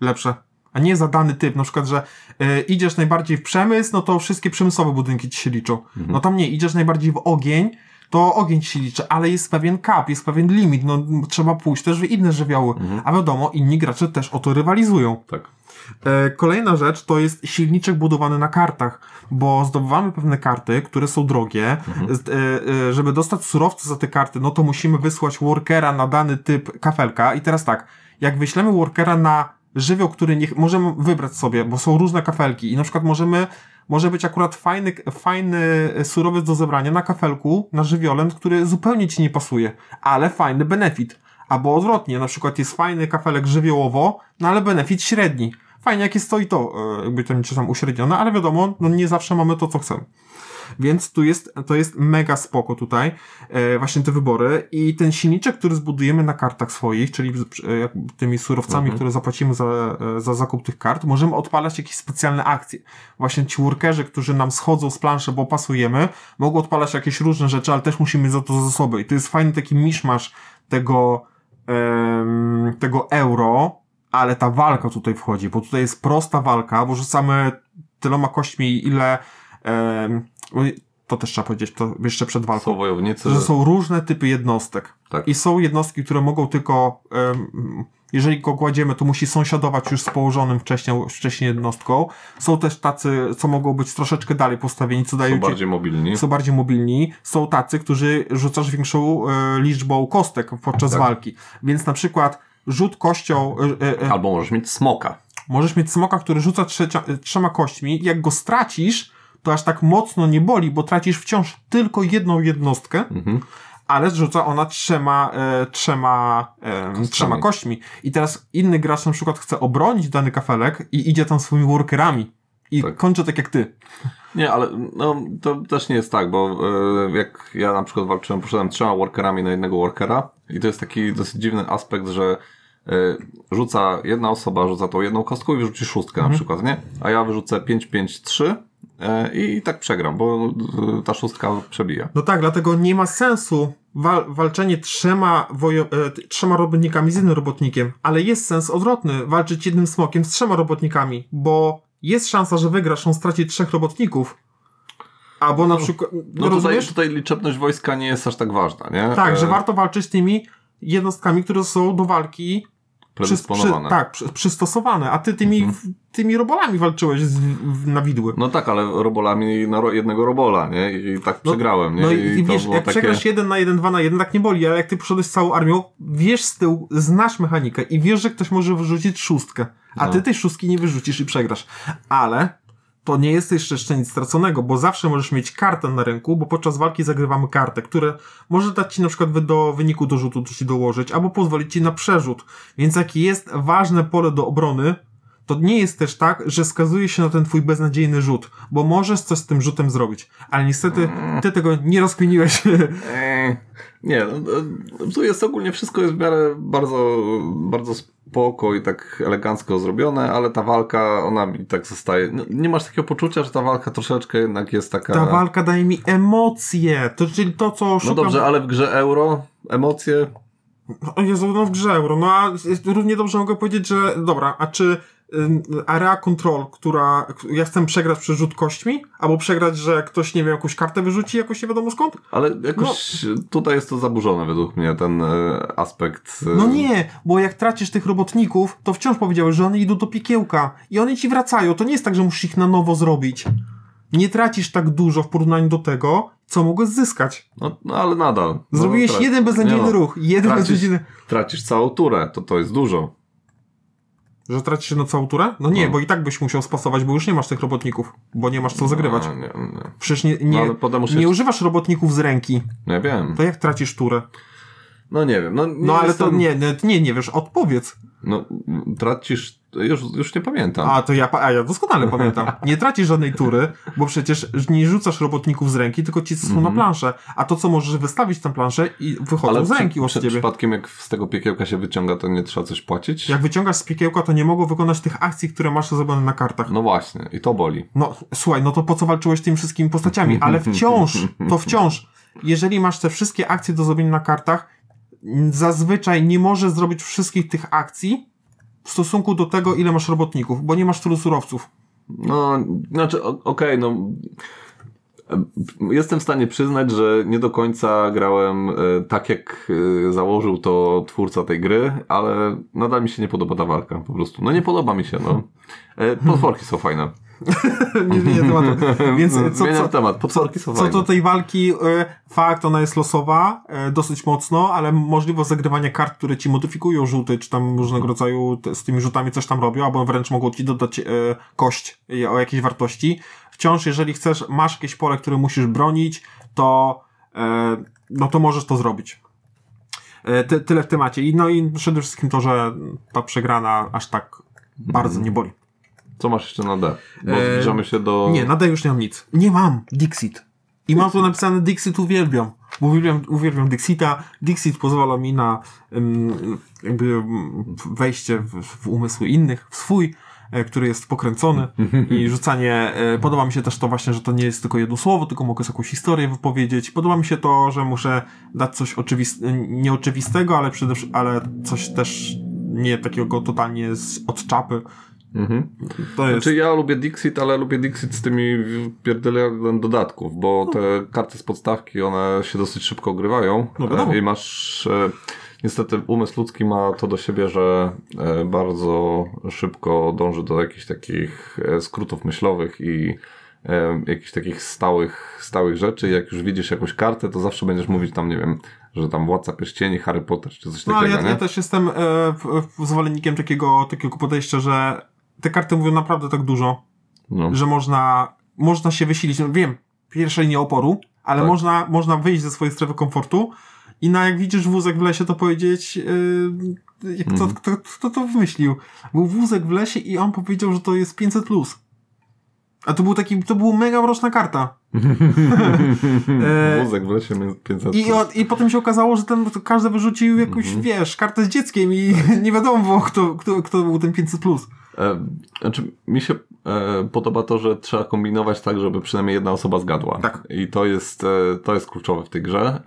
Lepsze. A nie za dany typ. Na przykład, że e, idziesz najbardziej w przemysł, no to wszystkie przemysłowe budynki ci się liczą. Mhm. No tam nie, idziesz najbardziej w ogień, to ogień ci się liczy, ale jest pewien cap, jest pewien limit, no trzeba pójść też w inne żywioły. Mhm. A wiadomo, inni gracze też o to rywalizują. Tak. E, Kolejna rzecz to jest silniczek budowany na kartach, bo zdobywamy pewne karty, które są drogie. E, e, Żeby dostać surowce za te karty, no to musimy wysłać workera na dany typ kafelka. I teraz tak, jak wyślemy workera na żywioł, który nie, możemy wybrać sobie, bo są różne kafelki i na przykład możemy, może być akurat fajny, fajny surowiec do zebrania na kafelku, na żywiole, który zupełnie ci nie pasuje, ale fajny benefit. Albo odwrotnie, na przykład jest fajny kafelek żywiołowo, no ale benefit średni. Fajnie, jak jest to e, jakby to czy tam uśrednione, ale wiadomo, no nie zawsze mamy to, co chcemy. Więc tu jest, to jest mega spoko tutaj, e, właśnie te wybory i ten silniczek, który zbudujemy na kartach swoich, czyli z- e, tymi surowcami, Mhm. które zapłacimy za, e, za zakup tych kart, możemy odpalać jakieś specjalne akcje. Właśnie ci workerzy, którzy nam schodzą z planszy, bo pasujemy, mogą odpalać jakieś różne rzeczy, ale też musimy mieć za to zasoby. I to jest fajny taki miszmasz tego, em, tego euro, ale ta walka tutaj wchodzi, bo tutaj jest prosta walka, bo rzucamy tyloma kośćmi, ile em, to też trzeba powiedzieć, to jeszcze przed walką. Są wojownicy. Że są różne typy jednostek. Tak. I są jednostki, które mogą tylko, em, jeżeli go kładziemy, to musi sąsiadować już z położonym wcześniej, wcześniej jednostką. Są też tacy, co mogą być troszeczkę dalej postawieni, co dają Są ci, bardziej mobilni. są bardziej mobilni. Są tacy, którzy rzucasz większą e, liczbą kostek podczas Tak. walki. Więc na przykład rzut kością, e, e, Albo możesz mieć smoka. możesz mieć smoka, który rzuca trzecia, e, trzema kośćmi. Jak go stracisz, to aż tak mocno nie boli, bo tracisz wciąż tylko jedną jednostkę, Mhm. ale rzuca ona trzema, e, trzema, e, trzema kośćmi. I teraz inny gracz na przykład chce obronić dany kafelek i idzie tam swoimi workerami. I Tak. kończy tak jak ty. Nie, ale no, to też nie jest tak, bo e, jak ja na przykład walczyłem, poszedłem trzema workerami na jednego workera i to jest taki dosyć dziwny aspekt, że e, rzuca jedna osoba, rzuca tą jedną kostką i wyrzuci szóstkę na przykład, nie? A ja wyrzucę 5, 5, 3 e, i tak przegram, bo e, ta szóstka przebija. No tak, dlatego nie ma sensu wal walczenie trzema, e, trzema robotnikami z jednym robotnikiem, ale jest sens odwrotny, walczyć jednym smokiem z trzema robotnikami, bo jest szansa, że wygrasz, on straci trzech robotników. Albo na przykład, No tutaj, rozumiesz? tutaj liczebność wojska nie jest aż tak ważna, nie? Tak, że E, warto walczyć z tymi jednostkami, które są do walki przy, przy, predysponowane. tak, przy, przystosowane, a ty tymi, Mhm. tymi robolami walczyłeś z, na widły. No tak, ale robolami na ro jednego robola, nie? I tak No- przegrałem, nie? No i, i wiesz, jak takie... przegrasz jeden na jeden, dwa na jeden, tak nie boli, ale jak ty poszedłeś z całą armią, wiesz z tyłu, znasz mechanikę i wiesz, że ktoś może wyrzucić szóstkę, a No. ty tej szóstki nie wyrzucisz i przegrasz. Ale to nie jest jeszcze, jeszcze nic straconego, bo zawsze możesz mieć kartę na ręku, bo podczas walki zagrywamy kartę, które może dać ci na przykład do wyniku do rzutu ci dołożyć, albo pozwolić ci na przerzut. Więc jak jest ważne pole do obrony, to nie jest też tak, że skazuje się na ten twój beznadziejny rzut, bo możesz coś z tym rzutem zrobić. Ale niestety ty tego nie rozkminiłeś. Nie, no, no, tu jest ogólnie wszystko jest w miarę bardzo, bardzo spoko i tak elegancko zrobione, ale ta walka, ona mi tak zostaje. No, nie masz takiego poczucia, że ta walka troszeczkę jednak jest taka. Ta walka daje mi emocje. To czyli to, co No szukam... dobrze, ale w grze euro emocje. O Jezu, no w grze euro. No a równie dobrze mogę powiedzieć, że dobra, a czy area control, która ja chcę przegrać przez rzut kośćmi, albo przegrać, że ktoś, nie wiem, jakąś kartę wyrzuci jakoś nie wiadomo skąd? Ale jakoś tutaj jest to zaburzone według mnie, ten e, aspekt. e, No nie, bo jak tracisz tych robotników, to wciąż powiedziałeś, że one idą do piekiełka i one ci wracają. To nie jest tak, że musisz ich na nowo zrobić. Nie tracisz tak dużo w porównaniu do tego, co mogłeś zyskać. No, no ale nadal. Zrobiłeś no, jeden beznadziejny no, ruch, jeden tracisz, beznadziejny... tracisz całą turę, to to jest dużo. Że tracisz na całą turę? No nie, No. bo i tak byś musiał spasować, bo już nie masz tych robotników, bo nie masz co zagrywać. No, nie, nie. Przecież nie, No, nie, musisz... nie używasz robotników z ręki. No, ja wiem. To jak tracisz turę? No nie wiem. No, nie No ale jestem... to nie, nie, nie, nie wiesz, odpowiedz. No, tracisz... Już, już nie pamiętam. A to ja, a ja doskonale pamiętam. Nie tracisz żadnej tury, bo przecież nie rzucasz robotników z ręki, tylko ci są na planszę. A to, co możesz wystawić na planszę i wychodzą z przy- ręki przy, ciebie. przypadkiem jak z tego piekiełka się wyciąga, to nie trzeba coś płacić? Jak wyciągasz z piekiełka, to nie mogą wykonać tych akcji, które masz zrobione na kartach. No właśnie, i to boli. No, słuchaj, no to po co walczyłeś tymi wszystkimi postaciami? Ale wciąż, to wciąż, jeżeli masz te wszystkie akcje do zrobienia na kartach, zazwyczaj nie możesz zrobić wszystkich tych akcji w stosunku do tego, ile masz robotników, bo nie masz tylu surowców. No, znaczy, okej, no... Jestem w stanie przyznać, że nie do końca grałem e, tak, jak e, założył to twórca tej gry, ale nadal mi się nie podoba ta walka, po prostu. No nie podoba mi się, no. E, Potworki są fajne. nie zmienię tematu. Więc co, Zmieniam co, temat. Potworki są co do tej walki, e, fakt, ona jest losowa, e, dosyć mocno, ale możliwość zagrywania kart, które ci modyfikują rzuty, czy tam różnego rodzaju te, z tymi rzutami coś tam robią, albo wręcz mogą ci dodać e, kość e, o jakiejś wartości. Wciąż, jeżeli chcesz, masz jakieś pole, które musisz bronić, to e, no to możesz to zrobić. E, ty, tyle w temacie. I, no i przede wszystkim to, że ta przegrana aż tak bardzo nie boli. Co masz jeszcze na D? Bo E, zbliżamy się do... Nie, na D już nie mam nic. Nie mam Dixit. I mam tu napisane Dixit uwielbiam. Uwielbiam, uwielbiam Dixita. Dixit pozwala mi na jakby wejście w, w umysły innych, w swój, e, który jest pokręcony i rzucanie. E, podoba mi się też to właśnie, że to nie jest tylko jedno słowo, tylko mogę sobie jakąś historię wypowiedzieć. Podoba mi się to, że muszę dać coś oczywist- nieoczywistego, ale przede wszystkim, ale coś też nie takiego totalnie z, od czapy. Mhm. To jest. Znaczy ja lubię Dixit, ale lubię Dixit z tymi pierdeleniem dodatków, bo te karty z podstawki, one się dosyć szybko ogrywają No e, i masz... e, Niestety umysł ludzki ma to do siebie, że e, bardzo szybko dąży do jakichś takich skrótów myślowych i jakichś takich stałych, stałych rzeczy. Jak już widzisz jakąś kartę, to zawsze będziesz mówić tam, nie wiem, że tam Władca Pierścieni, Harry Potter czy coś No takiego, ale ja, ja też jestem e, zwolennikiem takiego, takiego podejścia, że te karty mówią naprawdę tak dużo, No. że można, można się wysilić. No, wiem, pierwszej nie oporu, ale Tak. można, można wyjść ze swojej strefy komfortu i na jak widzisz wózek w lesie, to powiedzieć, yy, jak kto, Mhm. kto, kto to wymyślił? Był wózek w lesie i on powiedział, że to jest 500 plus. A to był taki, to była mega mroczna karta. E, Wózek w lesie 500 I, o, I potem się okazało, że ten każdy wyrzucił jakąś, Mhm. wiesz, kartę z dzieckiem i nie wiadomo kto, kto, kto był ten 500+. Plus. E, znaczy, mi się e, podoba to, że trzeba kombinować tak, żeby przynajmniej jedna osoba zgadła. Tak. I to jest, e, to jest kluczowe w tej grze.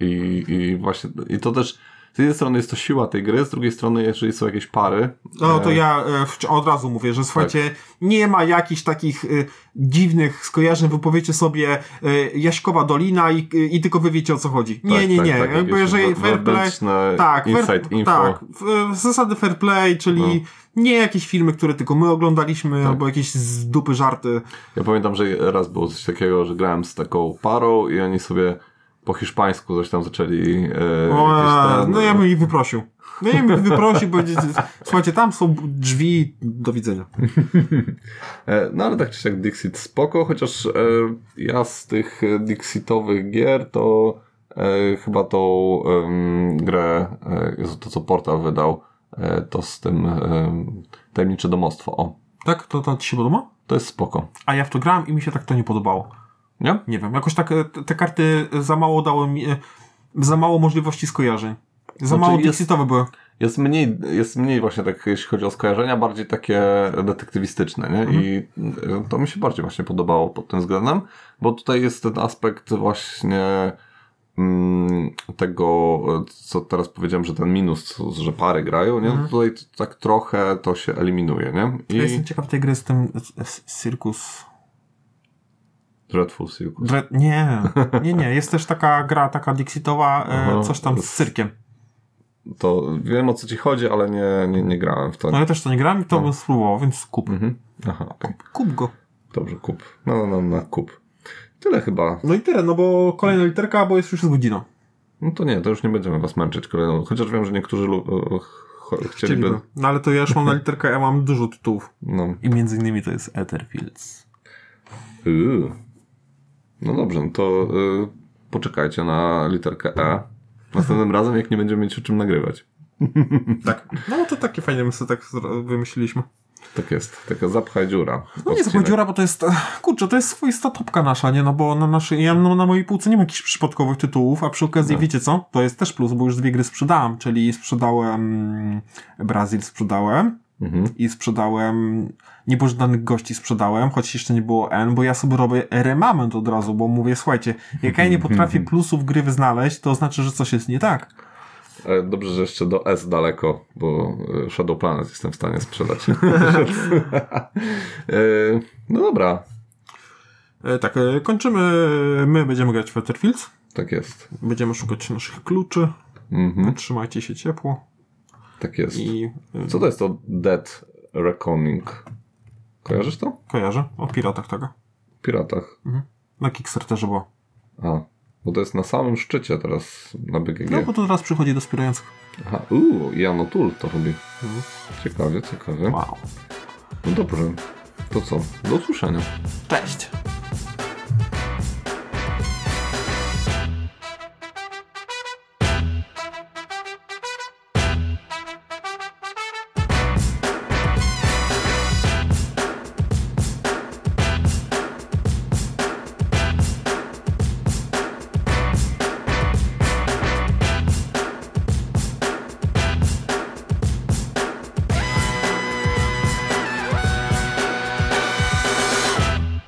I, I właśnie, i to też z jednej strony jest to siła tej gry, z drugiej strony, jeżeli są jakieś pary. No to e, ja e, od razu mówię, że słuchajcie, nie ma jakichś takich e, dziwnych skojarzeń, wypowiecie sobie Jaśkowa Dolina i, i tylko wy wiecie o co chodzi. Nie, tak, nie, tak, nie. tak, Jakby jeżeli we- fair play... Tak, fair, info. tak, zasady fair play, czyli nie jakieś filmy, które tylko my oglądaliśmy, Tak. albo jakieś z dupy żarty. Ja pamiętam, że raz było coś takiego, że grałem z taką parą i oni sobie po hiszpańsku coś tam zaczęli. E, O, ten- no ja bym ich wyprosił. No ja bym ich wyprosił, powiedzieć, słuchajcie, tam są drzwi, do widzenia. E, No ale tak czy siak Dixit spoko, chociaż e, ja z tych Dixitowych gier to e, chyba tą grę, e, Jezu, to co Portal wydał, e, to z tym Tajemnicze Domostwo, o, Tak? To, to ci się podoba? to jest spoko. A ja w to grałem i mi się tak to nie podobało. Nie? Nie wiem, jakoś tak e, te karty za mało dały mi, e, za mało możliwości skojarzeń. Za Znaczy mało Dixitowe były. Jest mniej, jest mniej właśnie tak, jeśli chodzi o skojarzenia, bardziej takie detektywistyczne, nie? I e, to mi się bardziej właśnie podobało pod tym względem, bo tutaj jest ten aspekt właśnie mm, tego, e, co teraz powiedziałem, że ten minus, że pary grają, nie? Tutaj t- tak trochę to się eliminuje, nie? Ja jestem I ciekaw tej gry z tym e, s- Circus. Dreadful Circus. Dre... Nie, nie, nie. Jest też taka gra, taka Dixitowa, e, Aha. coś tam z cyrkiem. To wiem o co ci chodzi, ale nie, nie, nie grałem w to. No ja też to nie grałem i to bym spróbował, więc kup. Mhm. Aha, okej. Kup go. Dobrze, kup. No, no, no, no, kup. Tyle chyba. No i tyle, no bo kolejna literka, bo jest już z godzina. No to nie, to już nie będziemy was męczyć kolejną. Chociaż wiem, że niektórzy lu- e, ch- chcieliby. No ale to ja już mam na literkę, ja mam dużo tytułów. No. I między innymi to jest Etherfields. Yy. No dobrze, no to y, poczekajcie na literkę E. Następnym razem, jak nie będziemy mieć o czym nagrywać. Tak. No to takie fajne my sobie tak wymyśliliśmy. Tak jest. Taka zapchaj dziura. No nie Odcinek. tylko dziura, bo to jest, kurczę, to jest swoista topka nasza, nie? No bo na naszej, ja no, na mojej półce nie ma jakichś przypadkowych tytułów, a przy okazji wiecie co? To jest też plus, bo już dwie gry sprzedałem, czyli sprzedałem Brazil sprzedałem Mhm. i sprzedałem Niepożądanych Gości sprzedałem, choć jeszcze nie było N, bo ja sobie robię remament od razu, bo mówię, słuchajcie, jak ja nie potrafię plusów gry znaleźć, to znaczy, że coś jest nie tak. Dobrze, że jeszcze do S daleko, bo e, Shadow Planet jestem w stanie sprzedać. E, no dobra, E, tak, kończymy, my będziemy grać w Etherfields, tak jest. będziemy szukać naszych kluczy, Mhm. trzymajcie się ciepło Tak jest. i e, Co to jest to Dead Reckoning? Kojarzysz to? kojarzę, o piratach tego. W Piratach. Na Kickstarterze było. A, bo to jest na samym szczycie teraz na BGG. No bo to teraz przychodzi do wspierających. Aha, uuu, Jano Tul to robi. Mhm. Ciekawie, ciekawie. Wow. No dobrze. To co? Do usłyszenia. Cześć!